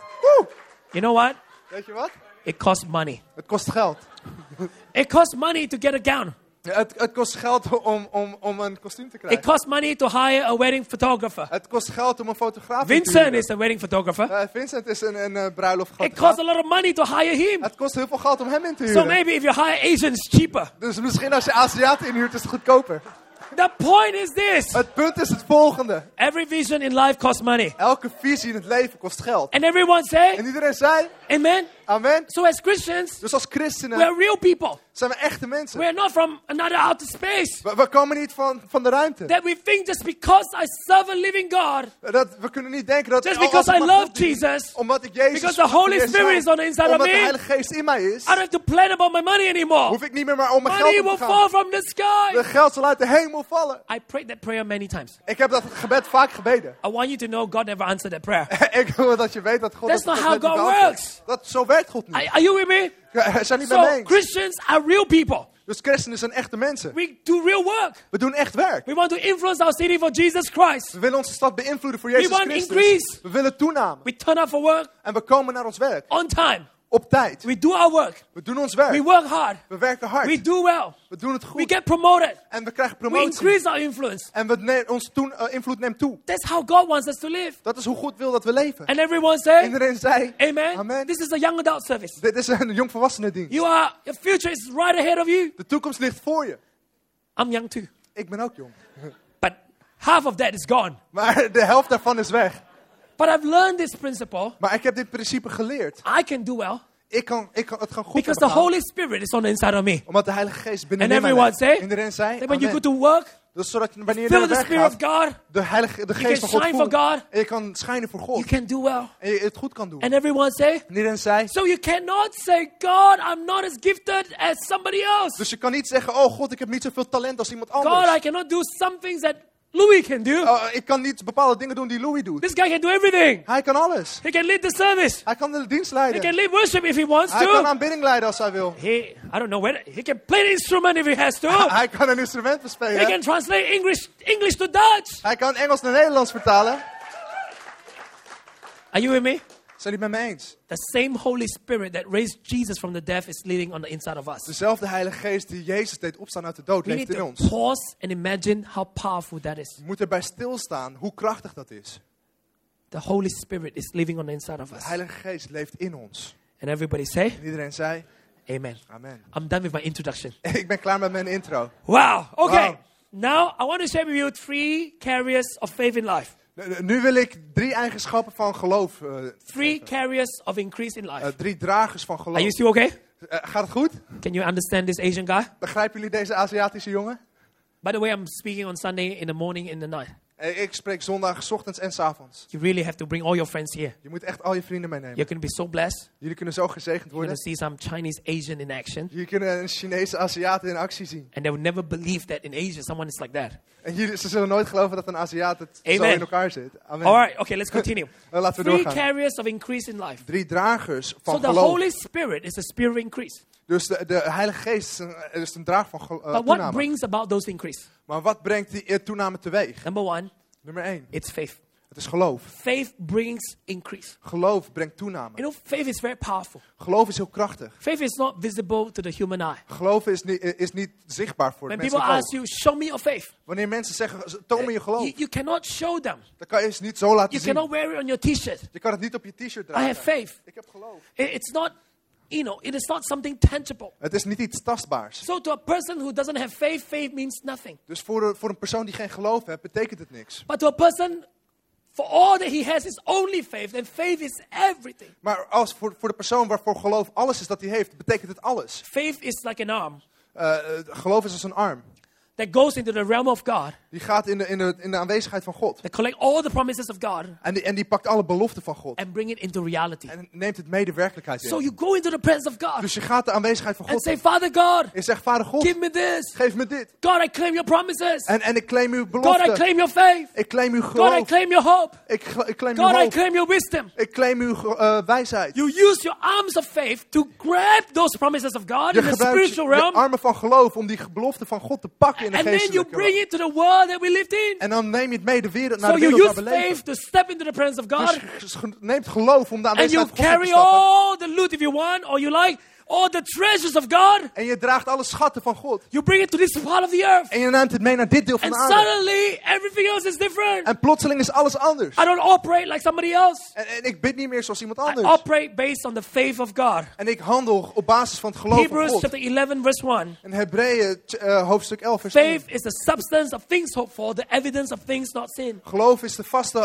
You know what? Weet je wat? It costs money. Het kost geld. It costs money to get a gown. Het, het kost geld om, om, om een kostuum te It krijgen. costs money to hire a wedding photographer. Het kost geld om een fotograaf in te Vincent is a wedding photographer. Eh, Vincent is een, een, eh, bruiloft It costs a lot of money to hire him. Het kost heel veel geld om hem in te So huren. maybe if you hire Asians, cheaper. Dus misschien als je Aziaten inhuurt is het goedkoper. The point is this Het punt is het volgende. every vision in life costs money. Elke visie in het leven kost geld. And everyone say, En iedereen zei, Amen. Amen. So as Christians, Dus als christenen we're real people. zijn we echte mensen. We're not from another outer space. We, we komen niet van, van de ruimte. That we think just because I serve a living God, Dat, we kunnen niet denken dat just oh, because I love Jesus, omdat ik Jezus because the Holy Spirit is on the inside of omdat de me, Heilige Geest in mij is, I don't have to plan about my money anymore. hoef ik niet meer maar om mijn Money geld will op te fall gaan. from the sky. De geld zal uit de hemel vallen. I prayed that prayer many times. Ik heb dat gebed vaak gebeden. I want you to know God never answered that prayer. [laughs] ik wil dat je weet dat God That's dat not how niet God works. Dat, zo werkt God niet. Are, are you with me? Ja, zijn niet So eens. Christians are real people. Dus christenen zijn echte mensen. We do real work. We doen echt werk. We want to influence our city for Jesus Christ. We willen onze stad beïnvloeden voor Jezus want Christus. increase. We willen toename. We turn up for work En we komen naar ons werk. on time. Op tijd. We do our work. We doen ons We werk. work hard. We werken hard. We do well. We doen het We goed. get promoted. En we krijgen We promotie. increase our influence. En we ne- onze toen, eh, invloed neemt toe. That's how God wants us to live. Dat is hoe God wil dat we leven. And everyone say, Iedereen zei, Amen. Amen. This is a young adult service. dit is een jongvolwassenen dienst. You are, your future is right ahead of you. De toekomst ligt voor je. I'm young too. Ik ben ook jong. But half of that is gone. Maar de helft daarvan is weg. But I've learned this principle. Maar ik heb dit principe geleerd. I can do well Ik kan, ik kan, het kan goed because the. Holy Spirit is on the inside of me. Omdat de Heilige Geest binnen And mij everyone say, Iedereen zei, when you go to work, Dus zodat je- wanneer je naar the werk Spirit of gaat, God, de, heilige, de Geest van God shine for voelt. God, En je kan schijnen voor God. you can do well. En je het goed kan doen. And everyone say, En iedereen zei, so you cannot say, God, I'm not as gifted as somebody else. dus je kan niet zeggen, oh God, ik heb niet zoveel talent als iemand God, anders. I cannot do some things that Louis can do. Oh, uh, ik kan niet bepaalde dingen doen die Louis doet. This guy can do everything. Hij kan alles. He can lead the service. Hij kan de dienst He can lead worship if he wants Hij kan to. aanbidding leiden als hij wil. He, I don't know whether he can play the instrument if he has to. [laughs] Hij kan een instrument He bespelen. can translate English English to Dutch. Hij kan Engels naar Nederlands vertalen. Are you with me? Zijn jullie het met me eens? The same Holy Spirit that raised Jesus from the dead is living on the inside of us. Dezelfde Heilige Geest die Jezus deed opstaan uit de dood, leeft in ons. pause and imagine how powerful that is. We moeten erbij stilstaan hoe krachtig dat is. The Holy Spirit is living on the inside of De us. Heilige Geest leeft in ons. And everybody say, En iedereen zei, Amen. amen. I'm done with my introduction. [laughs] Ik ben klaar met mijn intro. Wow. Okay. Wow. Now I want to share with you three carriers of faith in life. Nu wil ik drie eigenschappen van geloof. eh, Three carriers of increase in Eh, life. drie dragers van Are you geloof. still okay? Eh, gaat het goed? Can you understand this Asian guy? Begrijpen jullie deze Aziatische jongen? By the way, I'm speaking on Sunday in the morning, in the night. Eh, Ik spreek zondag, ochtends en 's avonds. You really have to bring all your friends here. Je moet echt al je vrienden meenemen. You're going to be so blessed. Jullie kunnen zo gezegend You're worden. going to see some Chinese Asian in action. Jullie kunnen een Chinese Aziat in actie zien. And they would never believe that in Asia someone is like that. En jullie, ze zullen nooit geloven dat een Aziat het zo in elkaar zit. Amen. All right, okay, let's continue. [laughs] Eh, laten we Three doorgaan. carriers of increase in life. Drie dragers van So the geloof. Holy Spirit is a spirit of increase. Dus de, de Heilige Geest is een, is een draag van eh, But what toename. brings about those increase? Maar wat brengt die eh, toename teweeg? Number one, Nummer één. it's faith. Het is geloof. Faith brings increase. Geloof brengt toename. You know, faith is very powerful. Geloof is heel krachtig. Faith is not visible to the human eye. Geloof is niet, is niet zichtbaar voor When het people menselijk ask you, show me your faith, Wanneer mensen zeggen, toon me je geloof, you, you cannot show them. dan kan je het niet zo laten You zien. cannot wear it on your t-shirt. Je kan het niet op je t-shirt I have dragen. faith. Ik heb geloof. It- It's not, you know, it is not something tangible. Het is niet iets tastbaars. So to a person who doesn't have faith, faith means nothing. Dus voor, voor een persoon die geen geloof heeft, betekent het niks. But to a person, for all that he has is only faith, then faith is everything. Maar als voor, voor de persoon waarvoor geloof alles is dat hij heeft, betekent het alles. Faith is like an arm eh, geloof is als een arm. that goes into the realm of God, Die gaat in de, in de, in de aanwezigheid van God. collect all the promises of God En die, en die pakt alle beloften van God. and bring it into reality. En neemt het mee de werkelijkheid So in. you go into the presence of God Dus je gaat de aanwezigheid van and God say, in. Father God, Je zegt, vader God, give me this. geef me dit. God, I claim your promises. En, en ik claim uw God, I claim your faith. Ik claim uw God, I geloof. claim your hope. Ik, ik claim uw God, I hoop. claim your wisdom. Ik claim uw eh, wijsheid. You use your arms of faith to grab those promises of God Je in the spiritual je realm, armen van geloof om die belofte van God te pakken in de and then you geestelijke bring it to the world that we lived in. En dan neem je het mee de wereld, naar So de you wereld use waar we leven. faith to step into the presence of God, Dus neemt geloof om de and you aanwezigheid van God te carry stappen. all the loot if you want, or you like, all the treasures of God, En je draagt alle schatten van God. you bring it to this part of the earth. En je neemt het mee naar dit deel van And de aarde. suddenly, everything else is different. En plotseling is alles anders. I don't operate like somebody else. En, en ik bid niet meer zoals iemand I anders. operate based on the faith of God. En ik handel op basis van het geloof van Hebrews chapter 11, verse 1. In Hebreeën eh, hoofdstuk 11 vers 1. Faith is the substance of things hoped for, the evidence of things not seen. Geloof is de vaste,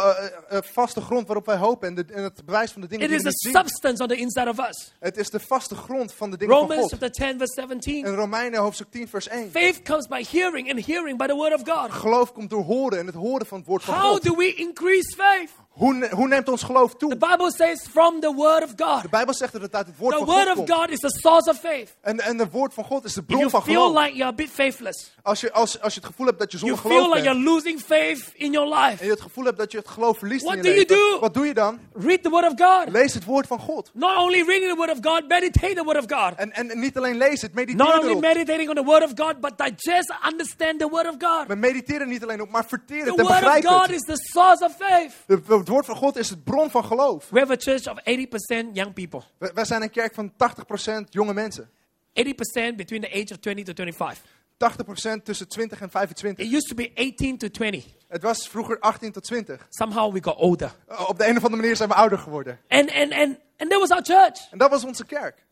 eh, vaste grond waarop wij hopen en, de, en het bewijs van de dingen It die is we the niet zien. substance on the inside of us. Het is de vaste grond van de dingen van Romans God. chapter 10, verse 17. In Romeinen hoofdstuk 10 vers 1. Faith comes by hearing, and hearing by the word of God. Geloof komt door horen en het horen van het woord van How God. do we increase faith? Hoe, hoe neemt ons geloof toe? The Bible says from the word of God. De Bijbel zegt dat het uit het woord The van word God of komt. God is the source of faith. En, en het woord van God is de bron you van feel geloof. like you're a bit faithless, Als je, als, als je het gevoel hebt dat je you zonder feel geloof like bent. you're losing faith in your En life, je het gevoel hebt dat je het geloof verliest What in do je you leven. do? Wat doe je dan? read the word of God. Lees het woord van God. Not only reading the word of God, meditate the word of God. En, en niet alleen lezen, het mediteer Not only erop. meditating on the word of God, but digest, understand the word of God. We mediteren niet alleen op, maar verteer The het en word of begrijp God het. is the source of faith. Woord van God is het bron van geloof. We have a church of 80% young people. We- Wij zijn een kerk van 80% jonge mensen. 80% between the age of 20 to 25. 80% tussen 20 en 25. It used to be 18 to 20. Het was vroeger 18 tot 20. Somehow we got older. Uh, Op de een of andere manier zijn we ouder geworden. And, and, and, and that was our church. En dat was onze kerk.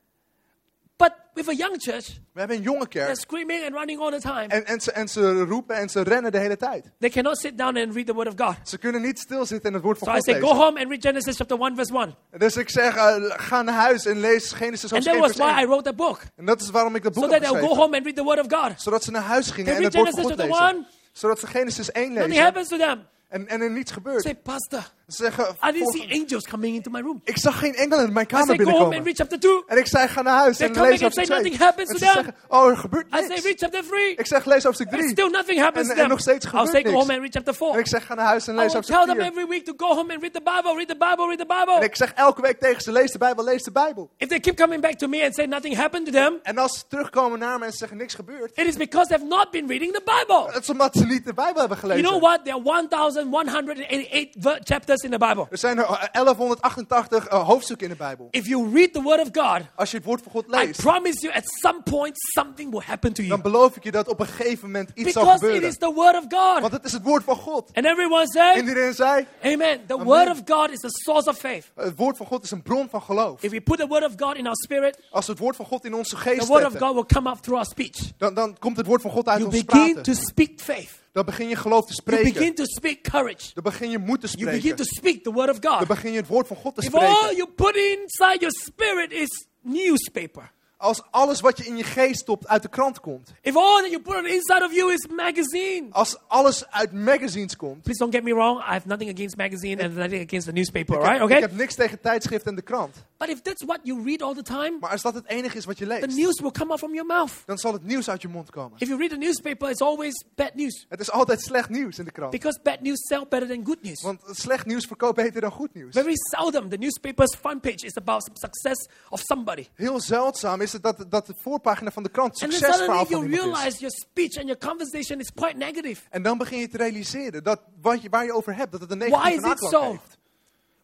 But with a young church, We hebben een jonge they're kerk. screaming and running all the time. En, en, ze, en ze roepen en ze rennen de hele tijd. They cannot sit down and read the word of God. Ze kunnen niet stilzitten en het woord van So I God say, go lezen. home and read Genesis chapter 1, verse 1. Dus ik zeg, uh, ga naar huis en lees Genesis And hoofdstuk that 1 was vers why I 1. wrote the book. En dat is waarom ik dat boek So heb that they'll go geschreven. home and read the word of God. Zodat ze naar huis gingen They en read het woord van God lezen. 1. Zodat ze Genesis 1 Nothing lezen. happens to them. En, en er niets gebeurt. Say, pastor, ze zeggen, I didn't see angels coming into my room. Ik zag geen engelen in mijn kamer I binnenkomen. Go home and read chapter two. En ik zei, ga naar huis They're en lees hoofdstuk 2. Nothing happens en ze to zeggen, oh, er gebeurt niks. I say, read chapter three. Ik zeg, lees hoofdstuk 3. Still nothing happens en, to en nog steeds gebeurt say, niks. Go home and read chapter four. En ik zeg, ga naar huis en lees hoofdstuk 4. tell them every week to go home and read the Bible, read the Bible, read the Bible. En ik zeg elke week tegen ze, lees de Bijbel, lees de Bijbel. If they keep coming back to me and say nothing happened to them. En als ze terugkomen naar me en zeggen, niks gebeurt. It is because they've not been reading the Bible. Het is omdat ze niet de Bijbel hebben gelezen. You know what? There are 1000 1108 chapters in the Bible. Er zijn er eh, 1188 uh, eh, hoofdstukken in de Bijbel. If you read the word of God, als je het woord van God leest, I promise you at some point something will happen to you. Dan beloof ik je dat op een gegeven moment iets Because zal gebeuren. Because It is the word of God. Want het is het woord van God. And everyone said, en iedereen zei: Amen. The amen. word of God is the source of faith. Het woord van God is een bron van geloof. If we put the word of God in our spirit, als we het woord van God in onze geest the word zetten, of God will come up through our speech. Dan, dan komt het woord van God uit you begin. To speak faith. Dan begin je geloof te You begin spreken. to speak courage. Dan begin je moed te You begin to spreken. speak the Word of Dan God. begin je het woord van God te If all spreken. you put inside your spirit is newspaper, Als alles wat je in je geest stopt uit de krant komt. if all that you put on the inside of you is magazine, Als alles uit magazines komt. please don't get me wrong. I have nothing against magazine and nothing against the newspaper, Ik right? heb, ik Okay. heb niks tegen tijdschrift en de krant. But if that's what you read all the time, Maar als dat het enige is wat je the leest, news will come out from your mouth. dan zal het nieuws uit je mond komen. If you read the newspaper, it's always bad news Het is altijd slecht nieuws in de krant. because bad news sell better than good news. Want slecht nieuws verkoopt beter dan goed nieuws. Very seldom the newspaper's front page is about success of somebody. Heel zeldzaam is het dat, dat de voorpagina van de krant then succesverhaal van you iemand is. realize your speech and your conversation is quite negative. En dan begin je te realiseren dat wat je, waar je over hebt, dat het een negatieve is it naklank so? heeft.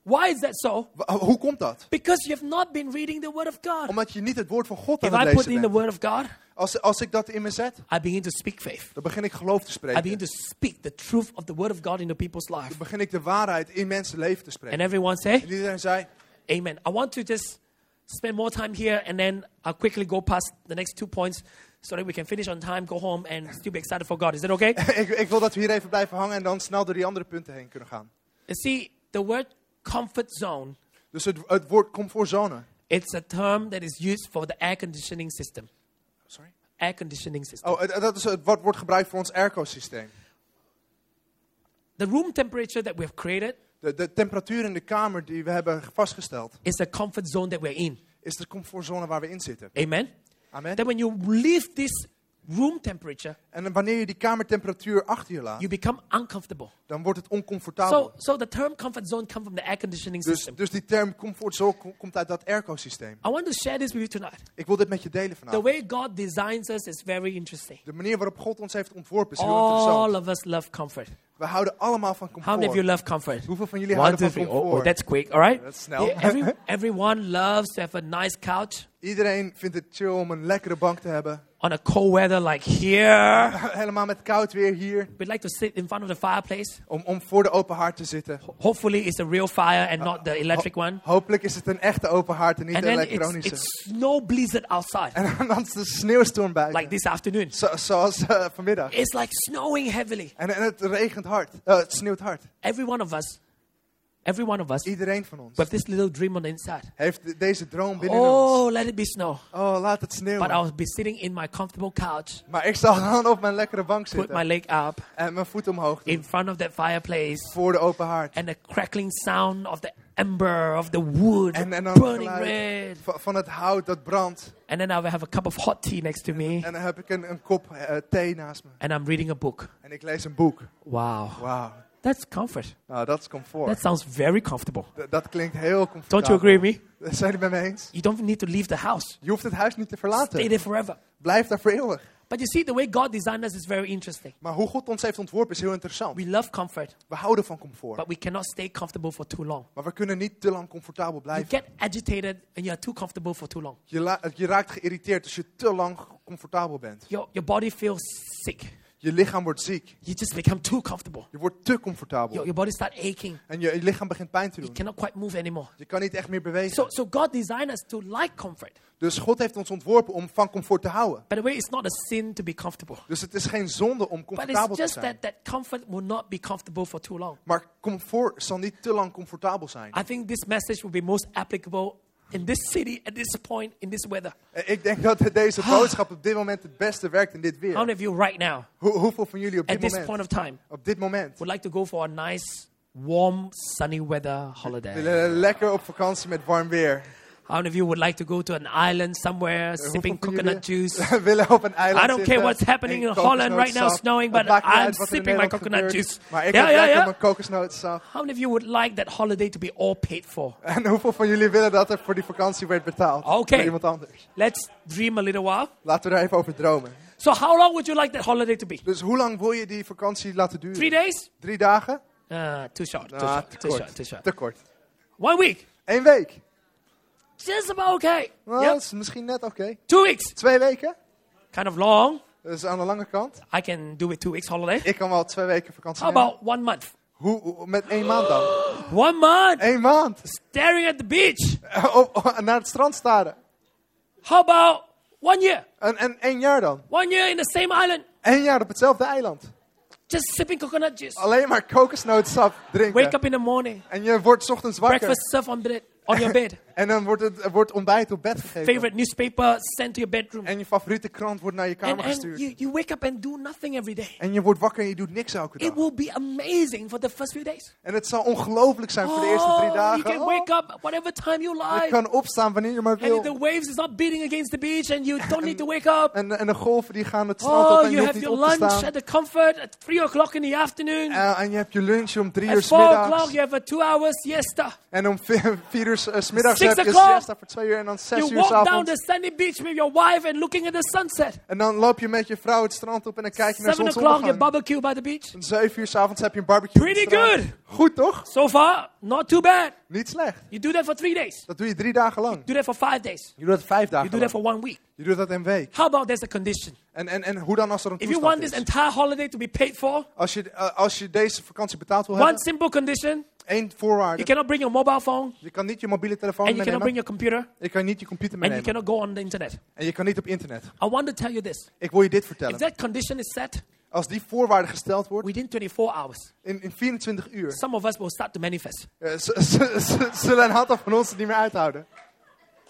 Why is that so? Hoe komt dat? Because you have not been reading the Word of God. Omdat je niet het woord van God If aan het I put lezen in the bent. Word of God, Als, als ik dat in me zet, I begin to speak faith. dan begin ik geloof te I begin spreken. to speak the truth of the Word of God into people's life. Dan begin ik de waarheid in mensen leven te spreken. And everyone say, En iedereen zei, Amen. I want to just spend more time here and then I'll quickly go past the next two points so that we can finish on time, go home, and still be excited for God. Is that okay? [laughs] ik, ik wil dat we hier even blijven hangen en dan snel door die andere punten heen kunnen gaan. You see, the word comfort zone, Dus het, het woord comfortzone. it's a term that is used for the air conditioning system. Sorry? Air conditioning system. Oh, dat is het wat wordt gebruikt voor ons airco-systeem. The room temperature that we have created De, de temperatuur in de kamer die we hebben vastgesteld, is the comfort zone that we're in. is de comfortzone waar we in zitten. Amen. Amen. That when you leave this room temperature, En wanneer je die kamertemperatuur achter je laat, you become uncomfortable. dan wordt het oncomfortabel. So, so the term comfort zone comes from the air conditioning Dus, system. dus die term comfortzone kom- komt uit dat airco-systeem. I want to share this with you tonight. Ik wil dit met je delen The vanavond. way God designs us is very interesting. De manier waarop God ons heeft ontworpen is heel All interessant. of us love comfort. We houden allemaal van How many of you comfort. love comfort? Hoeveel van jullie One, houden two, van three. Oh, oh, comfort? that's quick. All right. Dat is snel. Yeah, every, [laughs] everyone loves to have a nice couch Iedereen vindt het chill om een lekkere bank te hebben. On a cold weather like here. [laughs] Helemaal met koud weer hier. We'd like to sit in front of the fireplace. Om, om voor de open haard te zitten. Hopefully, it's a real fire and not the electric one. Hopelijk is het een echte open haard en niet And een then it's, elektronische. it's snow blizzard outside, En dan is de sneeuwstorm buiten. like this afternoon. Zo- zoals eh, vanmiddag. It's like snowing heavily. En, en het regent hard. Eh, het sneeuwt hard. Every one of us, every one of us, Iedereen van ons with this little dream on the inside. heeft de- deze droom binnen ons. Oh, let it be snow. Oh, laat het But sneeuwen. I'll be sitting in my comfortable couch, Maar ik zal gewoon op mijn lekkere bank put my zitten. leg up En mijn voet omhoog doen. in front of that fireplace, Voor de open haard. and the crackling sound of the ember of the wood En, en dan burning red. van, het hout dat brandt. And then I will have a cup of hot tea next to me, En dan heb ik een, een kop eh, thee naast me. and I'm reading a book. En ik lees een boek. Wow, Wauw. That's comfort. Nou, dat is comfort. That sounds very comfortable. D- dat klinkt heel comfortabel. Don't you agree with me? [laughs] Zijn jullie het met me eens? You don't need to leave the house. Je hoeft het huis niet te Stay verlaten. there forever. Blijf daar voor eeuwig. But you see, the way God designed us is very interesting. Maar hoe God ons heeft ontworpen is heel interessant. We love comfort, We houden van comfort. but we cannot stay comfortable for too long. Maar we kunnen niet te lang comfortabel You blijven. get agitated and you are too comfortable for too long. Je, je raakt geïrriteerd als je te lang comfortabel bent. Your, your body feels sick. Je lichaam wordt ziek. You just become too comfortable. Je wordt te Your, comfortabel. your body start aching. En je, je lichaam begint pijn te You doen. cannot quite move anymore. Je kan niet echt meer bewegen. So, so God designed us to like comfort. Dus God heeft ons ontworpen om van comfort te houden. By the way, it's not a sin to be comfortable. Dus het is geen zonde om But comfortabel it's te just zijn. that that comfort will not be comfortable for too long. Maar comfort zal niet te lang comfortabel zijn. I think this message will be most applicable in this city at this point in this weather. Eh, Ik denk dat deze boodschap op dit moment het beste werkt in dit How weer. many of you right now, Hoe- hoeveel van jullie op at dit this point moment, of time, op dit moment would like to go for a nice, warm, sunny weather holiday? willen lekker op vakantie met warm weer? How many of you would like to go to an island somewhere, sipping coconut juice? [laughs] willen op een eiland I don't care what's happening in Holland right now, snowing, but I'm uit wat er in sipping my coconut juice. Maar ik Yeah, yeah, yeah. mijn kokosnootsap. How many of you would like that holiday to be all paid for? En hoeveel van jullie willen dat er voor die vakantie werd betaald? Oké. Door iemand anders. Let's dream a little while. Laten we daar even over dromen. So, how long would you like that holiday to be? Dus hoe lang wil je die vakantie laten duren? Three days? Drie dagen? Uh, too short. Too Ah, short. Too short. Too short. Te kort. One week. Eén week. Just about okay. Nou, Yep. Dat is misschien net oké. Two weeks. Twee weken? Kind of long. Dat is aan de lange kant. I can do it two weeks holiday. Ik kan wel twee weken vakantie How nemen. about one month? Hoe, hoe- met één maand dan? [gasps] One month. Eén maand. Staring at the beach. [laughs] Naar het strand staren. How about one year? En, en één jaar dan? One year in the same island. Eén jaar op hetzelfde eiland. Just sipping coconut juice. Alleen maar kokosnootsap drinken. Wake up in the morning. En je wordt 's ochtends wakker. Breakfast served on, bed, on your bed. [laughs] En dan wordt het wordt ontbijt op bed gegeven. Favorite newspaper sent to your bedroom. En je favoriete krant wordt naar je And, kamer and gestuurd. you, you wake up and do nothing every day. En je wordt wakker en je doet niks elke It dag. will be amazing for the first few days. En het zal ongelooflijk zijn voor de eerste drie Oh, dagen. you can Oh, wake up whatever time you je like. kan opstaan wanneer je maar And if the wil. waves is not beating against the beach and you don't need to wake up. En, en de golven die gaan het strand op Oh, en je you hoeft have niet your op te lunch staan. at the comfort at 3 o'clock in the afternoon. En, en je hebt je lunch om drie uur At s 4 o'clock, middags. you have a two hour siesta. En om [laughs] vier, uur s- eh, s middags Six o'clock. siesta voor twee uur. En dan zes You uur walk s down the sandy beach with your wife and looking at the sunset. En dan loop je met je vrouw het strand op en dan kijk je naar 7 o'clock, you zonsondergang. barbecue by the beach. En zeven uur s avonds heb je een barbecue. Pretty good. Goed toch? So far, not too bad. Niet slecht. You do that for three days. Dat doe je drie dagen lang. Do that for five days. Je doet dat vijf dagen You do that for one week. Je doet dat een week. How about there's a condition? En, en, en hoe dan als er een If you want toestand this is? entire holiday to be paid for, Als je, eh, als je deze vakantie betaald wil one hebben, simple condition you voorwaarde. cannot bring your mobile phone Je kan niet je mobiele telefoon and you cannot bring meenemen. your computer Je kan niet je computer and you meenemen. cannot go on the internet. En je kan niet op internet. I want to tell you this. Ik wil je dit If vertellen. that condition is set Als die voorwaarde gesteld wordt, within 24 hours, in, in 24 uur, some of us will start to manifest. eh, zullen een aantal van ons het niet meer uithouden.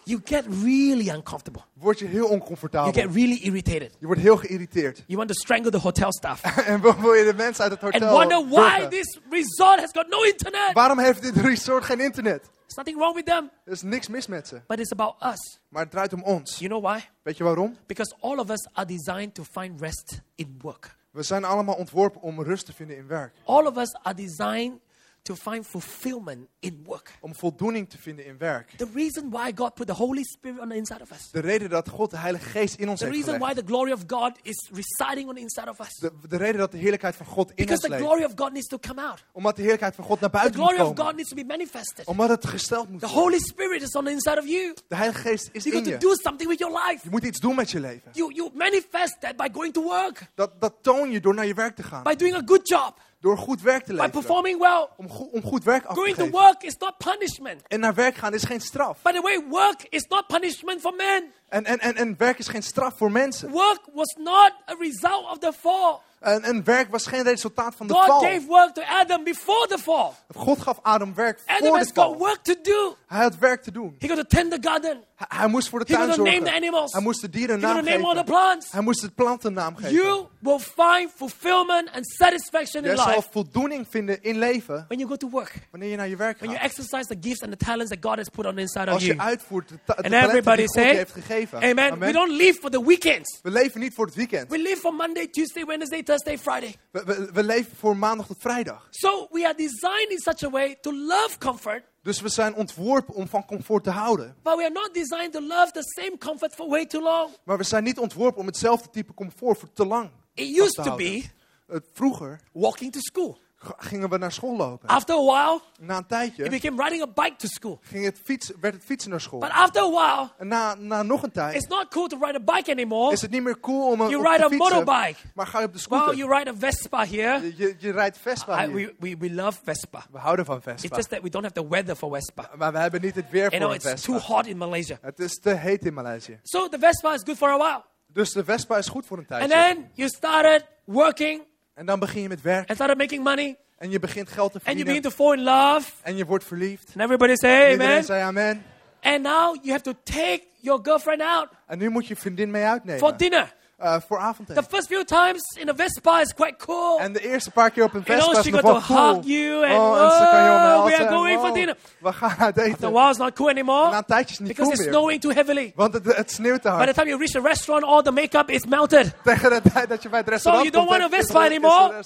You get really uncomfortable. Word je heel You oncomfortabel. get really irritated. Je wordt heel geïrriteerd. You want to strangle the hotel staff [laughs] En wil je de mensen uit het and hotel wonder why this resort has got no internet. Waarom heeft dit resort geen internet? There's nothing wrong with them, Er is niks mis met ze. but it's about us. Maar het draait om ons. You know why? Weet je waarom? Because all of us are designed to find rest in work. We zijn allemaal ontworpen om rust te vinden in werk. All of us are designed to find fulfillment in work. Om voldoening te vinden in werk. The reason why God put the Holy Spirit on the inside of us. De reden dat God de Heilige Geest in ons The heeft reason why gelegd. the glory of God is residing on the inside of us. De, de reden dat de heerlijkheid van God in Because ons the leeft. glory of God needs to come out. Omdat de heerlijkheid van God naar The buiten moet glory of God komen. needs to be manifested. Omdat het gesteld moet The worden. Holy Spirit is on the inside of you. De Heilige Geest is You in got to je. do something with your life. Je moet iets doen met je leven. You, you manifest that by going to work, Dat, dat toon je door naar je werk te gaan. by doing a good job, Door goed werk te by leveren. performing well. Om, go- om goed werk af te Going to geven. work is not punishment. En naar werk gaan is geen straf. By the way, work is not punishment for men. En, en, en, en werk is geen straf voor mensen. Work was not a result of the fall. En, en werk was geen resultaat van de God val. gave work to Adam before the fall. God gaf Adam werk Adam voor de got val. work to do. Hij had werk te doen. He got to tend the garden. Hij, hij moest voor de He got tuin to name the zorgen. animals. Hij moest de dieren een He got naam to name all the geven. plants. Hij moest het plant een naam geven. You will find fulfillment and satisfaction in Jij zal life voldoening vinden in leven when you go to work. wanneer je naar je werk When you gaat. exercise the gifts and the talents that God has put on the inside of Als you. je uitvoert de, ta- de talenten die God je say, heeft gegeven. Amen. We don't live for the weekends. We leven niet voor het weekend. We live for Monday, Tuesday, Wednesday, Thursday, Friday. We, we, we leven voor maandag tot vrijdag. So we are designed in such a way to love comfort, Dus we zijn ontworpen om van comfort te houden. but we are not designed to love the same comfort for way too long. Maar we zijn niet ontworpen om hetzelfde type comfort voor te lang It used te to be Eh, Vroeger walking to school. Gingen we naar school lopen. After a while, Na een it tijdje became riding a bike to school. ging het fietsen, werd het fietsen naar school. But after a while, En na, na nog een tijd it's not cool to ride a bike anymore. is het niet meer cool om een You ride te a fietsen. motorbike. Maar ga je op de Well, scooter. you ride a Vespa here. Je, je, rijdt Vespa I, hier. we, we, we love Vespa. We houden van It's Vespa. just that we don't have the weather for Vespa. Maar we hebben niet het weer You voor know, een it's too Vespa. hot in Malaysia. Het is te heet in Maleisië. So the Vespa is good for a while. Dus de Vespa is goed voor een And tijdje. then you started working En dan begin je met werk. and started making money. En je begint geld te And you verdienen. begin to fall in love. En je wordt verliefd. And everybody say Iedereen amen. zei amen. And now you have to take your girlfriend out En nu moet je vriendin mee uitnemen. for dinner. Eh, voor The first few times in a Vespa is quite cool. En de eerste paar keer op een Vespa is she got wel to cool. hug you and, oh, en ze kan je oh, omhelzen. we are going for oh, dinner. We gaan uit The eten. wow is not cool anymore Na een tijdje is het niet because cool it's meer. snowing too heavily. Want het, het sneeuwt te By the time you reach the restaurant, all the makeup is melted. Tegen de tijd dat je bij het restaurant so you don't want a Vespa is- is- anymore?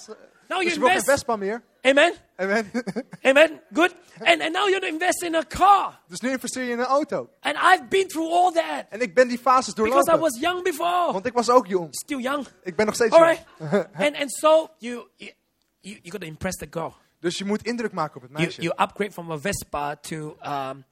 Now you geen invest. Vespa meer. Amen. Amen. [laughs] Amen. Good. And, and now you invest in a car. Dus nu investeer je in een auto. And I've been through all that En ik ben die fases because I doorlopen. was young before. Want ik was ook jong. Still young. Ik ben nog steeds All jong. right. [laughs] and, and so you, you, you, you got to impress the girl. Dus je moet indruk maken op het You, meisje. you upgrade from a Vespa to um,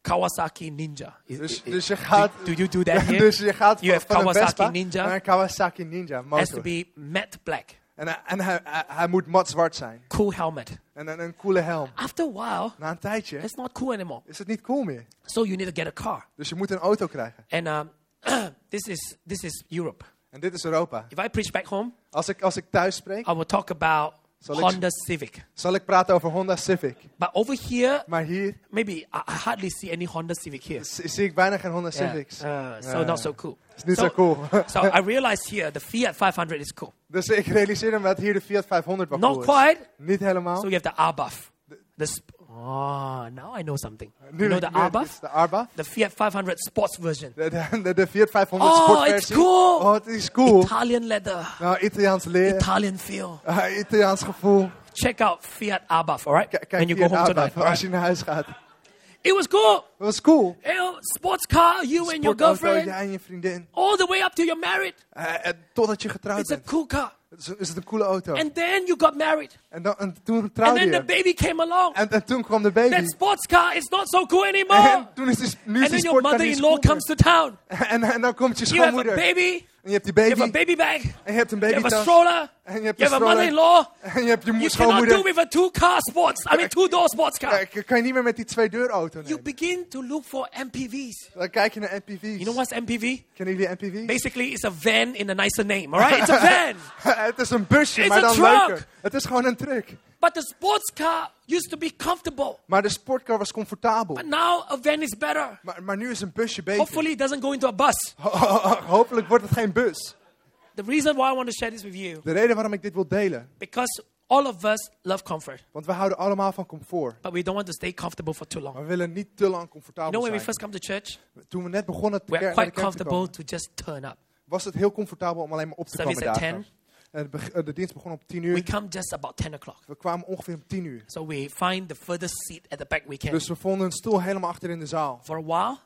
Kawasaki Ninja. Is- Dus, is- dus je do, gaat... do you do that [laughs] here? dus je gaat You van, have van een Kawasaki Vespa Ninja. naar een Kawasaki Ninja Has to motor. be matte black. En, hij- en hij, hij, hij moet mat zwart zijn. Cool helmet. En een, een coole helm. After a while, Na een tijdje it's not cool anymore. is het niet cool meer. So you need to get a car. Dus je moet een auto krijgen. And um, [clears throat] this is this is Europe. En dit is Europa. If I preach back home, Als ik, als ik thuis spreek, I will talk about Zal ik- Honda Civic. zal ik praten over Honda Civic. But over here, Maar hier maybe I, hardly see any Honda Civic here. zie ik bijna geen Honda Yeah. Civics. Uh, so Yeah. not so cool. is niet so, zo cool. [laughs] so I realized here the Fiat 500 is cool. dus ik realiseer me dat hier de Fiat 500 wel cool is. Not quite. Niet helemaal. So you have the R-Buff. The oh, now I know something. You know the dit R-Buff? Arba. The Fiat 500 sports version. The, de, de Fiat 500 Oh, sportversie. it's cool. Oh, het is cool. Italian leather. nou, Italiaans leer. Italian feel. Ah, Italiaans gevoel. Check out Fiat R-Buff, all right? K- kijk when you Fiat go home Arba tonight. all als right? je naar huis gaat. It was cool. It was cool. Sports car, you and your girlfriend, jij en je vriendin. all the way up till you're married. Eh, totdat je getrouwd It's a bent. cool car. Is, het een coole auto. And then you got married. En, dan, en toen And trouwde then the je. baby came along. En, en toen kwam de baby. That sports car is not so cool anymore. En toen is die, nu is And die your mother-in-law comes to town. meer. En, en dan komt je You have a schoonmoeder. baby. En je hebt die You have a baby. baby bag. En je hebt een You have a babytas. stroller. En je hebt You stroller. mother-in-law. En je hebt je You mo- cannot do schoonmoeder. with a two-car sports. I mean, two-door sports car. Eh, kan je niet meer met die twee deur auto You nemen. begin to look for MPVs. Dan kijk je naar NPV's. You know what's MPV? Kennen jullie NPV's? Basically, it's a van in a nicer name. All right, it's a [laughs] van. het is een busje, It's maar dan truck. leuker. Het is gewoon een truck. But the sports car used to be comfortable. Maar de sportcar was comfortabel. But now a van is better. Maar, maar nu is een busje beter. Hopefully, it doesn't go into a bus. [laughs] Hopelijk wordt het geen bus. The reason why I want to share this with you, De reden waarom ik dit wil delen. because All of us love comfort, Want we houden allemaal van comfort. but we don't want to stay comfortable for too long. Maar we willen niet te lang You know, comfortabel when we first come to church, Toen we net begonnen te we're ker- naar de quite kerk te comfortable komen, to just turn up. was het heel comfortabel om alleen maar op te Service komen dagen. 10. En de, beg- eh, de dienst begon op 10 We uur. come just about 10 o'clock. We kwamen ongeveer om 10 uur. So we find the furthest seat at the back we can. Dus we vonden een stoel helemaal achter in de zaal. For a while,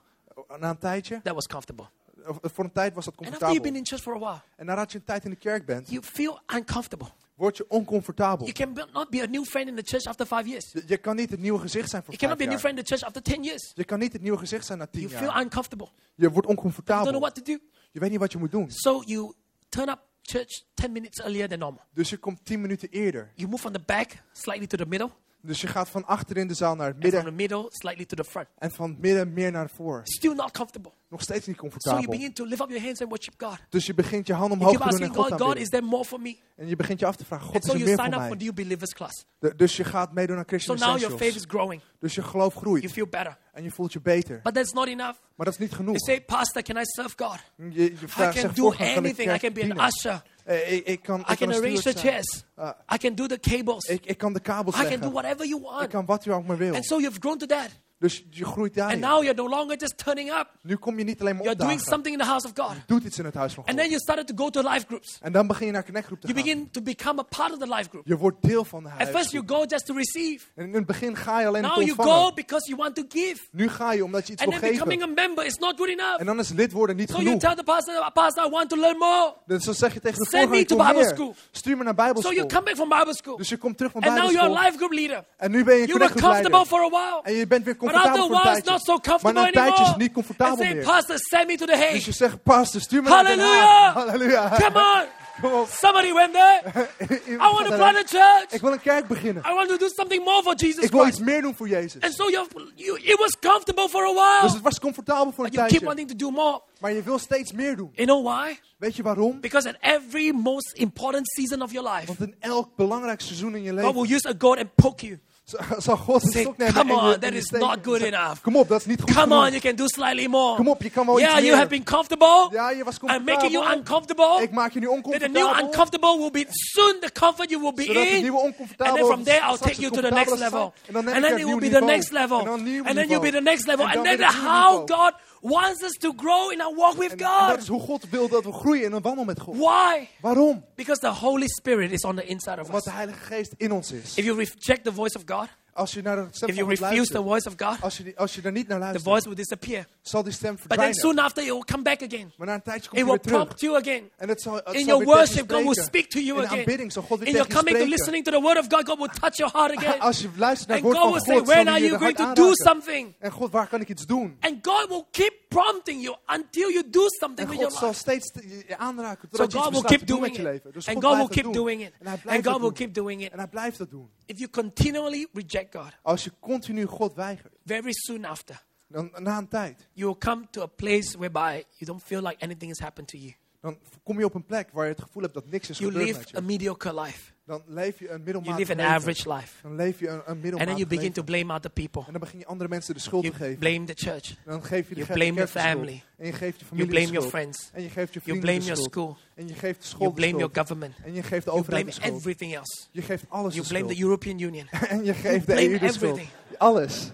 Na een tijdje, that was comfortable. Of- voor een tijd was dat And been comfortabel. in church for a while, En nadat je een tijd in de kerk bent, you feel uncomfortable. word je oncomfortabel. You can be- not be a new friend in the church after five years. Je, je kan niet het nieuwe gezicht zijn voor You cannot vijf be a new jaar. friend in the church after 10 years. Je kan niet het nieuwe gezicht zijn na tien You feel jaar. uncomfortable. Je wordt You don't know oncomfortabel. what to do. Je weet niet wat je moet doen. So you turn up church 10 minutes earlier than normal. Dus je komt 10 minuten eerder. You move from the back slightly to the middle, Dus je gaat van achter in de zaal naar het and from midden. the middle slightly to the front. En van het midden meer naar voren. Still not comfortable. Nog steeds niet So you comfortabel. begin to lift up your hands and worship God. Dus je begint je hand You omhoog te doen en God God, God, is there more for me? En je begint je af te vragen, And God, is so er you meer voor up for mij? New Believers class. De- Dus je gaat meedoen aan So Christian now your faith is Essentials. growing. Dus je geloof You groeit. feel better. En je voelt je beter. But that's not enough. Maar dat is niet You genoeg. say, Pastor, can I serve God? Je, je I vraagt, can zegt, do "Volg me, kan ik anything. I can be an dienen?" usher. Eh, ik, ik kan, ik I kan can een arrange the steward zijn. chairs. Ah, I can do the cables. ik, ik kan de kabels I can do whatever you Ik want. kan wat u ook maar wil. And so you've grown to that. Dus je groeit And daarin. now you're no longer just turning up. Nu kom je niet alleen maar You're doing opdagen. something in the house of God. Je doet iets in het huis van And God. then you started to go to life groups. En dan begin je naar connectgroep te You gaan. begin to become a part of the life group. Je wordt deel van de At first you go just to receive. En in het begin ga je alleen om Now te you go ontvangen. because you want to give. Nu ga je omdat je iets And wil then becoming geven. a member is not good enough. En dan is lid worden niet So you genoeg. tell the pastor, Pastor, I want to learn more. Dus dan zeg je tegen de Send me to "Kom Bible meer. school." Stuur me naar So you Bijbelschool. come back from Bible school. Dus je komt terug van And now you're a Bijbelschool. life group leader. En nu ben je een You were comfortable for a while. En je bent weer But after comfortabel a voor een while, it's tijdje. not so Maar comfortable na een tijdje is het anymore. niet And comfortabel say, meer. Pastor, send me to the Dus hay. je zegt, pastor, stuur me naar Den Halleluja! Haag. Halleluja. Come on. [laughs] Somebody went there. [laughs] I want to plant a church. Ik wil een kerk beginnen. I want to do something more for Jesus Ik wil iets meer doen voor Jezus. And so you, you, it was comfortable for a Dus while. het was comfortabel voor een But you keep wanting to do more. Maar je wil steeds meer doen. You know why? Weet je waarom? Because at every most important season of your life, Want in elk belangrijk seizoen in je God will leven use a goat and poke you. Zal [laughs] God Say, come on, that is not good enough. Kom op, dat is niet goed Come on, you can do slightly more. Kom op, je kan wel Yeah, you have been comfortable. Ja, je was I make you uncomfortable. Ik maak je nu Then the new uncomfortable will be soon the comfort you will be Zodat in. nieuwe And then from there, I'll take you to the next level. En dan And then it will be the next level. En dan een nieuw And then you'll be the next level. And then weer een nieuw how. God wants us to grow in our walk with En, en dat is God. hoe God wil dat we groeien in een wandel met God. Why? Waarom? Because the Holy Spirit is on the inside of Omdat us. de Heilige Geest in ons is. If you reject the voice of God, Als je naar de stem if you van God refuse the luistert, voice of God, als je, die- als je daar niet naar the luistert, voice will disappear. zal die stem But then verdwijnen. soon after, it will come back again. Maar na een tijdje komt It hij will weer terug. prompt you again. En het zal, het In zal your weer tegen je worship, God will spreken. speak to you In de again. aanbidding zal God weer In your tegen je coming to spreken. listening to the word of God, God will touch your heart again. Als je luistert naar And het woord God van will say, God, when zal are hij je you de going hart to do aanraken. something? En God, waar kan ik iets doen? And God will keep prompting you until you do something En with your God zal life. steeds te- je aanraken So totdat je iets God will besluit keep te doen doing met je it. leven. Dus And God God will blijft het keep doen. doing it. En hij And blijft God het will doen. keep doing it. En hij blijft dat doen. If you continually reject God, Als je continu God weigert, very soon after, dan na een tijd, you will come to a place whereby you don't feel like anything has happened to you. dan kom je op een plek waar je het gevoel hebt dat niks is You gebeurd live met a je. mediocre life. Dan leef je een You middelmatig live an leven. average life. Dan leef je een, een And then middelmatig you begin leven. to blame other people. En dan begin je andere mensen de schuld You te geven. blame the church. En dan geef je de You ge- blame kerk your family. En je geeft je You familie blame de your friends. En je geeft je You vrienden blame de your school. En je geeft de school You blame your government. En je geeft de You overheid blame de schuld. everything else. Je geeft alles You blame the. European Union. [laughs] En je geeft de blame EU de schuld. everything. Alles.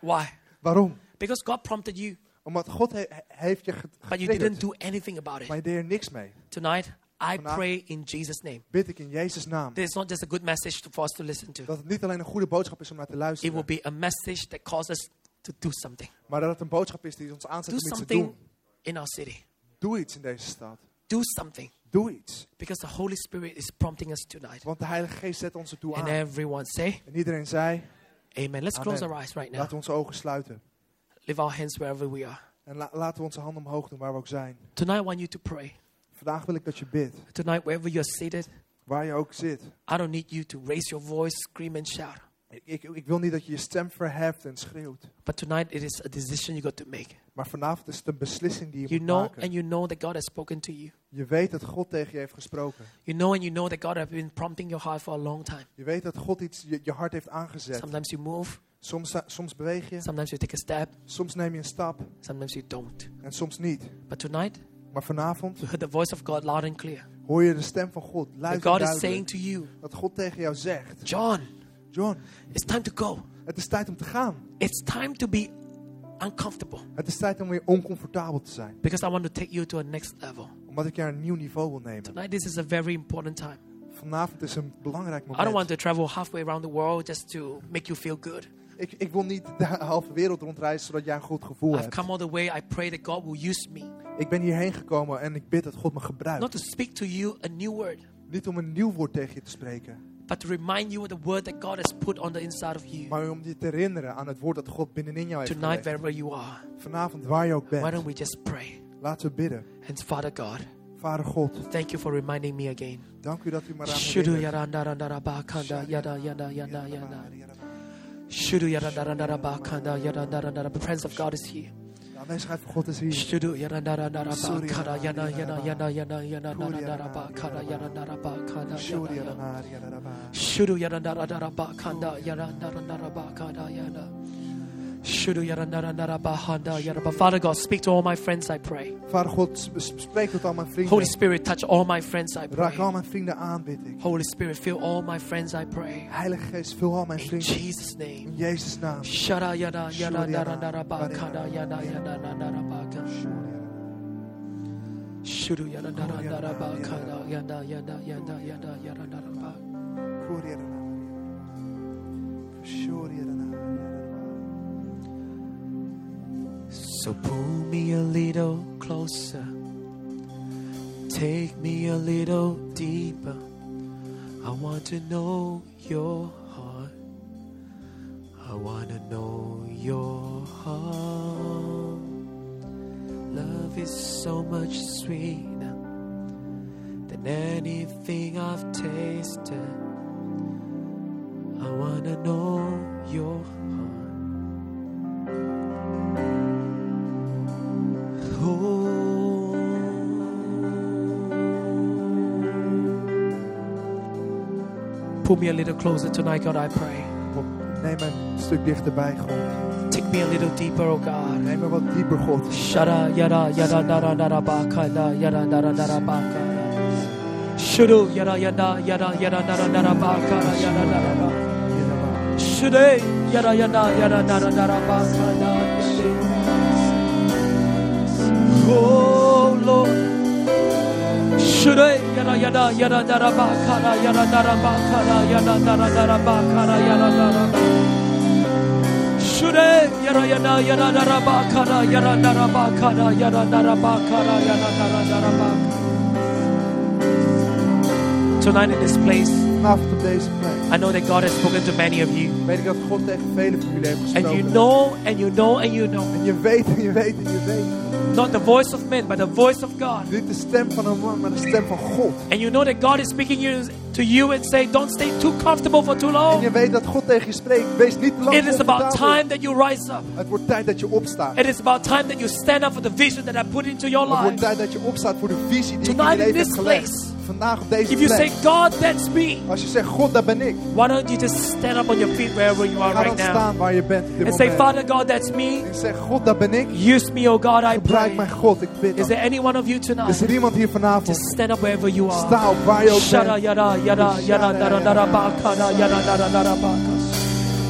Why? Waarom? Because God prompted you, Omdat God he- he- heeft je ge- but you getriggerd. didn't do anything about Maar it. je deed er niks mee. Tonight, I pray in Jesus' name. Bid ik in Jezus' naam. This is not just a good message for us to listen to. Dat het niet alleen een goede boodschap is om naar te It will luisteren. be a message that calls us to do something. Maar dat het een boodschap is die ons aanzet Do om iets te something doen. in our city. Doe iets in deze stad. Do something. Doe iets. Because the Holy Spirit is prompting us tonight. Want de Heilige Geest zet ons ertoe And aan. everyone say, En iedereen zei, Amen. Let's close Amen. our eyes right now. laten we onze ogen sluiten. Lift our hands wherever we are. En la- laten we onze handen omhoog doen waar we ook zijn. Tonight, I want you to pray. Vandaag wil ik dat je bidt. Tonight, wherever you're seated, Waar je ook zit. I don't need you to raise your voice, scream, and shout. Ik, ik, ik wil niet dat je je stem verheft en schreeuwt. But tonight, it is a decision you got to make. Maar vanavond is het een beslissing die je You moet know maken. and you know that God has spoken to you. Je weet dat God tegen je heeft gesproken. You know and you know that God has been prompting your heart for a long time. Je weet dat God iets je, je hart heeft aangezet. Sometimes you move, Soms, soms beweeg je, sometimes you take a step, soms neem je een stap sometimes you don't. en soms niet. But tonight, Maar vanavond you heard the voice of God loud and clear. hoor je de stem van God. Luid God is saying to you, Dat God tegen jou zegt. John, John, it's time to go. het is tijd om te gaan. It's time to be uncomfortable Het is tijd om weer oncomfortabel te zijn. because I want to take you to a next level. Omdat ik je naar een nieuw niveau wil nemen. Tonight, this is a very important time. Vanavond is een belangrijk moment. I don't want to travel halfway around the world just to make you feel good. Ik, ik wil niet de halve wereld rondreizen zodat jij een goed gevoel I've hebt. come all the way. I pray that God will use me, Ik ben hierheen gekomen en ik bid dat God me not gebruikt. to speak to you a new word, Niet om een nieuw woord tegen je te spreken. but to remind you of the word that God has put on the inside of you. Maar om je te herinneren aan het woord dat God binnenin jou heeft Tonight, gelegd. wherever you are, Vanavond waar je ook why bent. don't we just pray? Laten we bidden. And Father God, Vader God, thank you for reminding me again. dank u dat u me Shudu herinnert. The presence of God is here. Aanwezigheid van God is hier. Shudu Father God, speak to all my friends, I pray. Vader God, sp- sp- spreek tot al mijn Holy. Spirit, touch all my friends, I Raak al pray. mijn vrienden aan, bid ik. Holy Spirit, fill all my friends, I pray. Heilige Geest, vul al mijn In vrienden. Jesus' name. In Jezus' naam. Shara yada yada dara dara ba kada yada yada na dara ba ka. Shuru yada dara dara ba kada yada yada yada yada yada dara So pull me a little closer. Take me a little deeper. I want to know your heart. I want to know your heart. Love is so much sweeter than anything I've tasted. I want to know your heart. Oh. Pull me a little closer tonight, God, I pray. Neem een stuk dichterbij, God. Take me a little deeper, oh God. Neem me wat dieper, God. Shara yada yada nara nara baka na yada nara nara baka. Shudu yada yada yada yada nara nara baka yada nara. Shude yada yada yada nara nara baka. Oh Lord. Should yada yada yada bakara yada bakara yada bakara yada Should yada yada yada bakara yada bakara yada bakara yada Tonight in this place Vanavond op deze plek I know that God has spoken to many of you. weet ik dat God tegen velen van jullie heeft And you gesproken. know, and you know, and you know. En je weet en je weet en je weet. Not the voice of men, but the voice of God. Niet de stem van een man, maar de stem van God. And you know that God is speaking you, to you and say, don't stay too comfortable for too En long. je weet dat God tegen je spreekt. Wees niet te lang It is about time that you rise up. Het wordt tijd dat je opstaat. It is about time that you stand up for the vision that I put into your Het wordt life. tijd dat je opstaat voor de visie die ik in Tonight je leven heb gelegd. place. Vandaag op deze If you say. God, that's me. Als je zegt, God, daar ben ik. Why don't you just stand up on your feet wherever you are Ga right now staan waar je bent op dit and say, moment. Father God, that's me. En zeg, God, daar ben ik. Use me, oh God, I Gebruik pray. mijn God, ik bid. Is there any one of you Is tonight? er iemand hier Just vanavond? stand up wherever you are. Sta op waar je ook bent. yada yada yada nara nara baka na yada nara nara baka.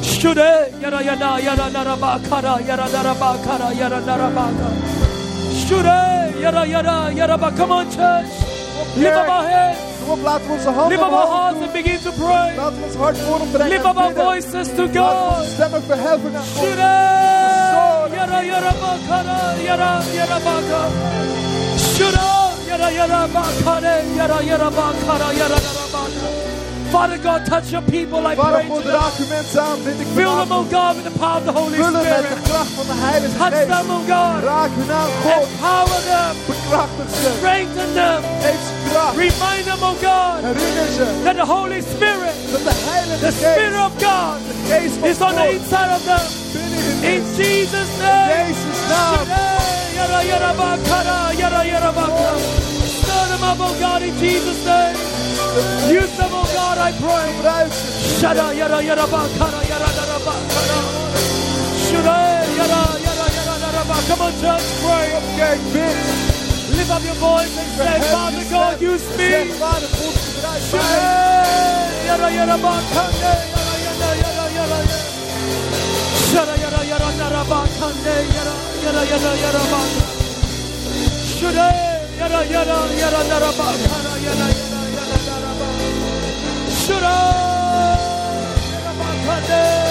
Shude yada yada yada nara baka na yada nara baka na yada nara baka. Shude yada yada yada baka. Come on, church. Lift up our hands. Kom op, laten we onze handen Lift up our hearts and begin to pray. Laten we ons hart voor hem brengen. Lift up our voices to Laten we God. onze stemmen verheffen naar God. Yara yara bakara, yara yara baka. Shure, yara yara bakare, yara yara bakara, yara yara baka. Father God, touch your people, I Vader pray God, tonight. raak uw mensen aan, bid ik Fill them, oh God, with the power of the Holy Vullen met de Spirit. kracht van de Heilige Touch Geest. them, oh God. Raak hun aan, God. Empower them. Bekrachtig ze. Strengthen them. Geef ze kracht. Remind them, oh God, Herinner ze that the Holy Spirit, dat de Heilige the Spirit of God, de Geest van is on the inside of them. In. Jesus' name. Jezus' naam. Yada yada bakara, yada yada bakara. Up, oh God, in Jesus' name. Use them, oh God, I pray. Shada yada yada bakara, yada yada bakara. Shada yada yada yada yada bakara. Come on, church, pray. Kerk, bid. Lift up your voice and say, Father God, use me. zeg, Vader God, gebruik mij. Shada yada yada bakande yada yada yada yada. Shada yada yada yada bakande yada yada yada bak. Shada yada yada yada yada yada yada yada yada yada bakande.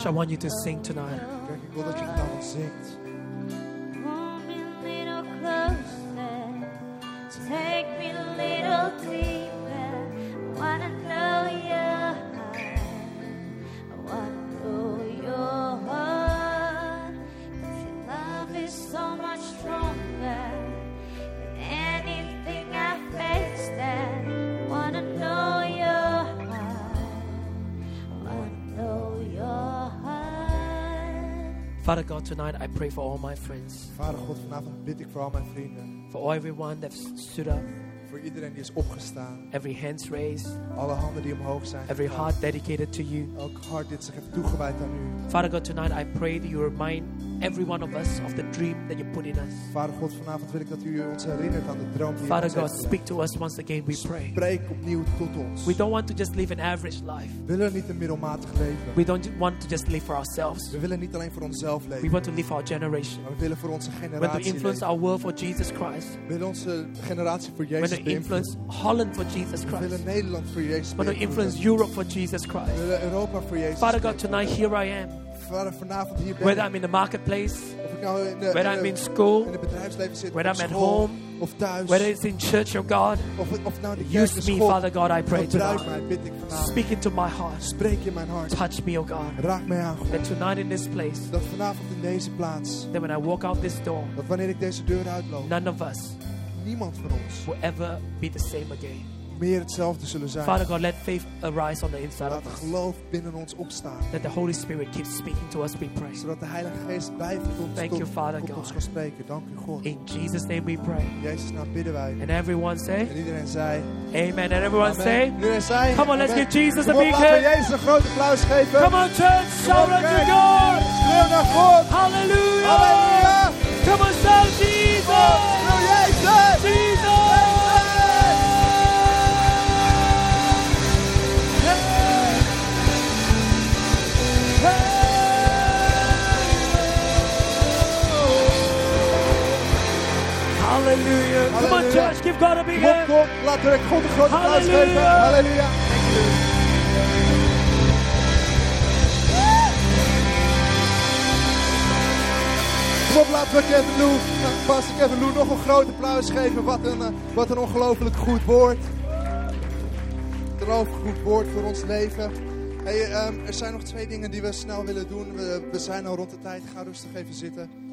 Church, I want you to sing tonight. God, tonight I pray for all my friends, Vader God, vanavond bid ik voor al mijn vrienden. for everyone that's stood up, Voor iedereen die is opgestaan. every hands raised, Alle handen die omhoog zijn. every heart dedicated to you. Elk hart dit zich heeft toegewijd aan u. Father God, tonight I pray that you remind every one of us of the dream that you put in us. Vader God, vanavond wil ik dat u ons herinnert aan de droom die u in Father ons God, speak to us once again, we pray. Spreek opnieuw tot ons. We don't want to just live an average life. We willen niet een middelmatig leven. We don't want to just live for ourselves. We willen niet alleen voor onszelf We want to live for our generation. Maar we willen voor onze We want to influence leven. our world for Jesus Christ. We willen onze generatie voor We want Jezus to beïnvloeden. influence Holland for Jesus We Christ. willen Nederland voor Jezus We want to influence Europe for Jesus We Christ. willen Europa voor Jezus Father God, tonight here I am. Vader, vanavond hier ben Whether. I'm in the marketplace, Of ik nou in, de, whether in, I'm in school, in het bedrijfsleven zit, whether I'm at home, of thuis. whether it's in church, oh God, of, of nou de de use me. Father God, I pray tonight. mij, bid ik. Speak into my heart. Spreek in mijn hart. Touch me, oh God. Raak mij aan, God. That tonight in this place, Dat vanavond in deze plaats, that when I walk out this door, dat wanneer ik deze deur uitloop, none of us niemand van ons will ever be the same again. Meer hetzelfde zullen zijn. Father God, let faith arise on the inside Laat of us. geloof binnen ons opstaan. That the Holy Spirit keeps speaking to us, we pray. Zodat de Heilige Geest blijft tot ons, Thank tot, you, Father God. ons kan spreken. Dank u, God. In Jesus' name we pray. In Jezus naam bidden wij. And everyone say, En iedereen zei... Amen. And everyone Amen. say, Iedereen zei... Come on, let's Amen. give Jesus a big laten we hand. Jezus een groot applaus geven. Come on, church, shout unto kerk. God. Schreeuw naar God. Hallelujah. Halleluja. Come on, shout Jesus. Church, give God a big Kom op, hand. kom. Laten we God een groot applaus geven. Halleluja. Kom op, laten we Kevin Lou, pastor Kevin Lou nog een groot applaus geven. Wat een, uh, wat een ongelooflijk goed woord. Een goed woord voor ons leven. Hey, um, er zijn nog twee dingen die we snel willen doen. We, we zijn al rond de tijd. Ga rustig even zitten.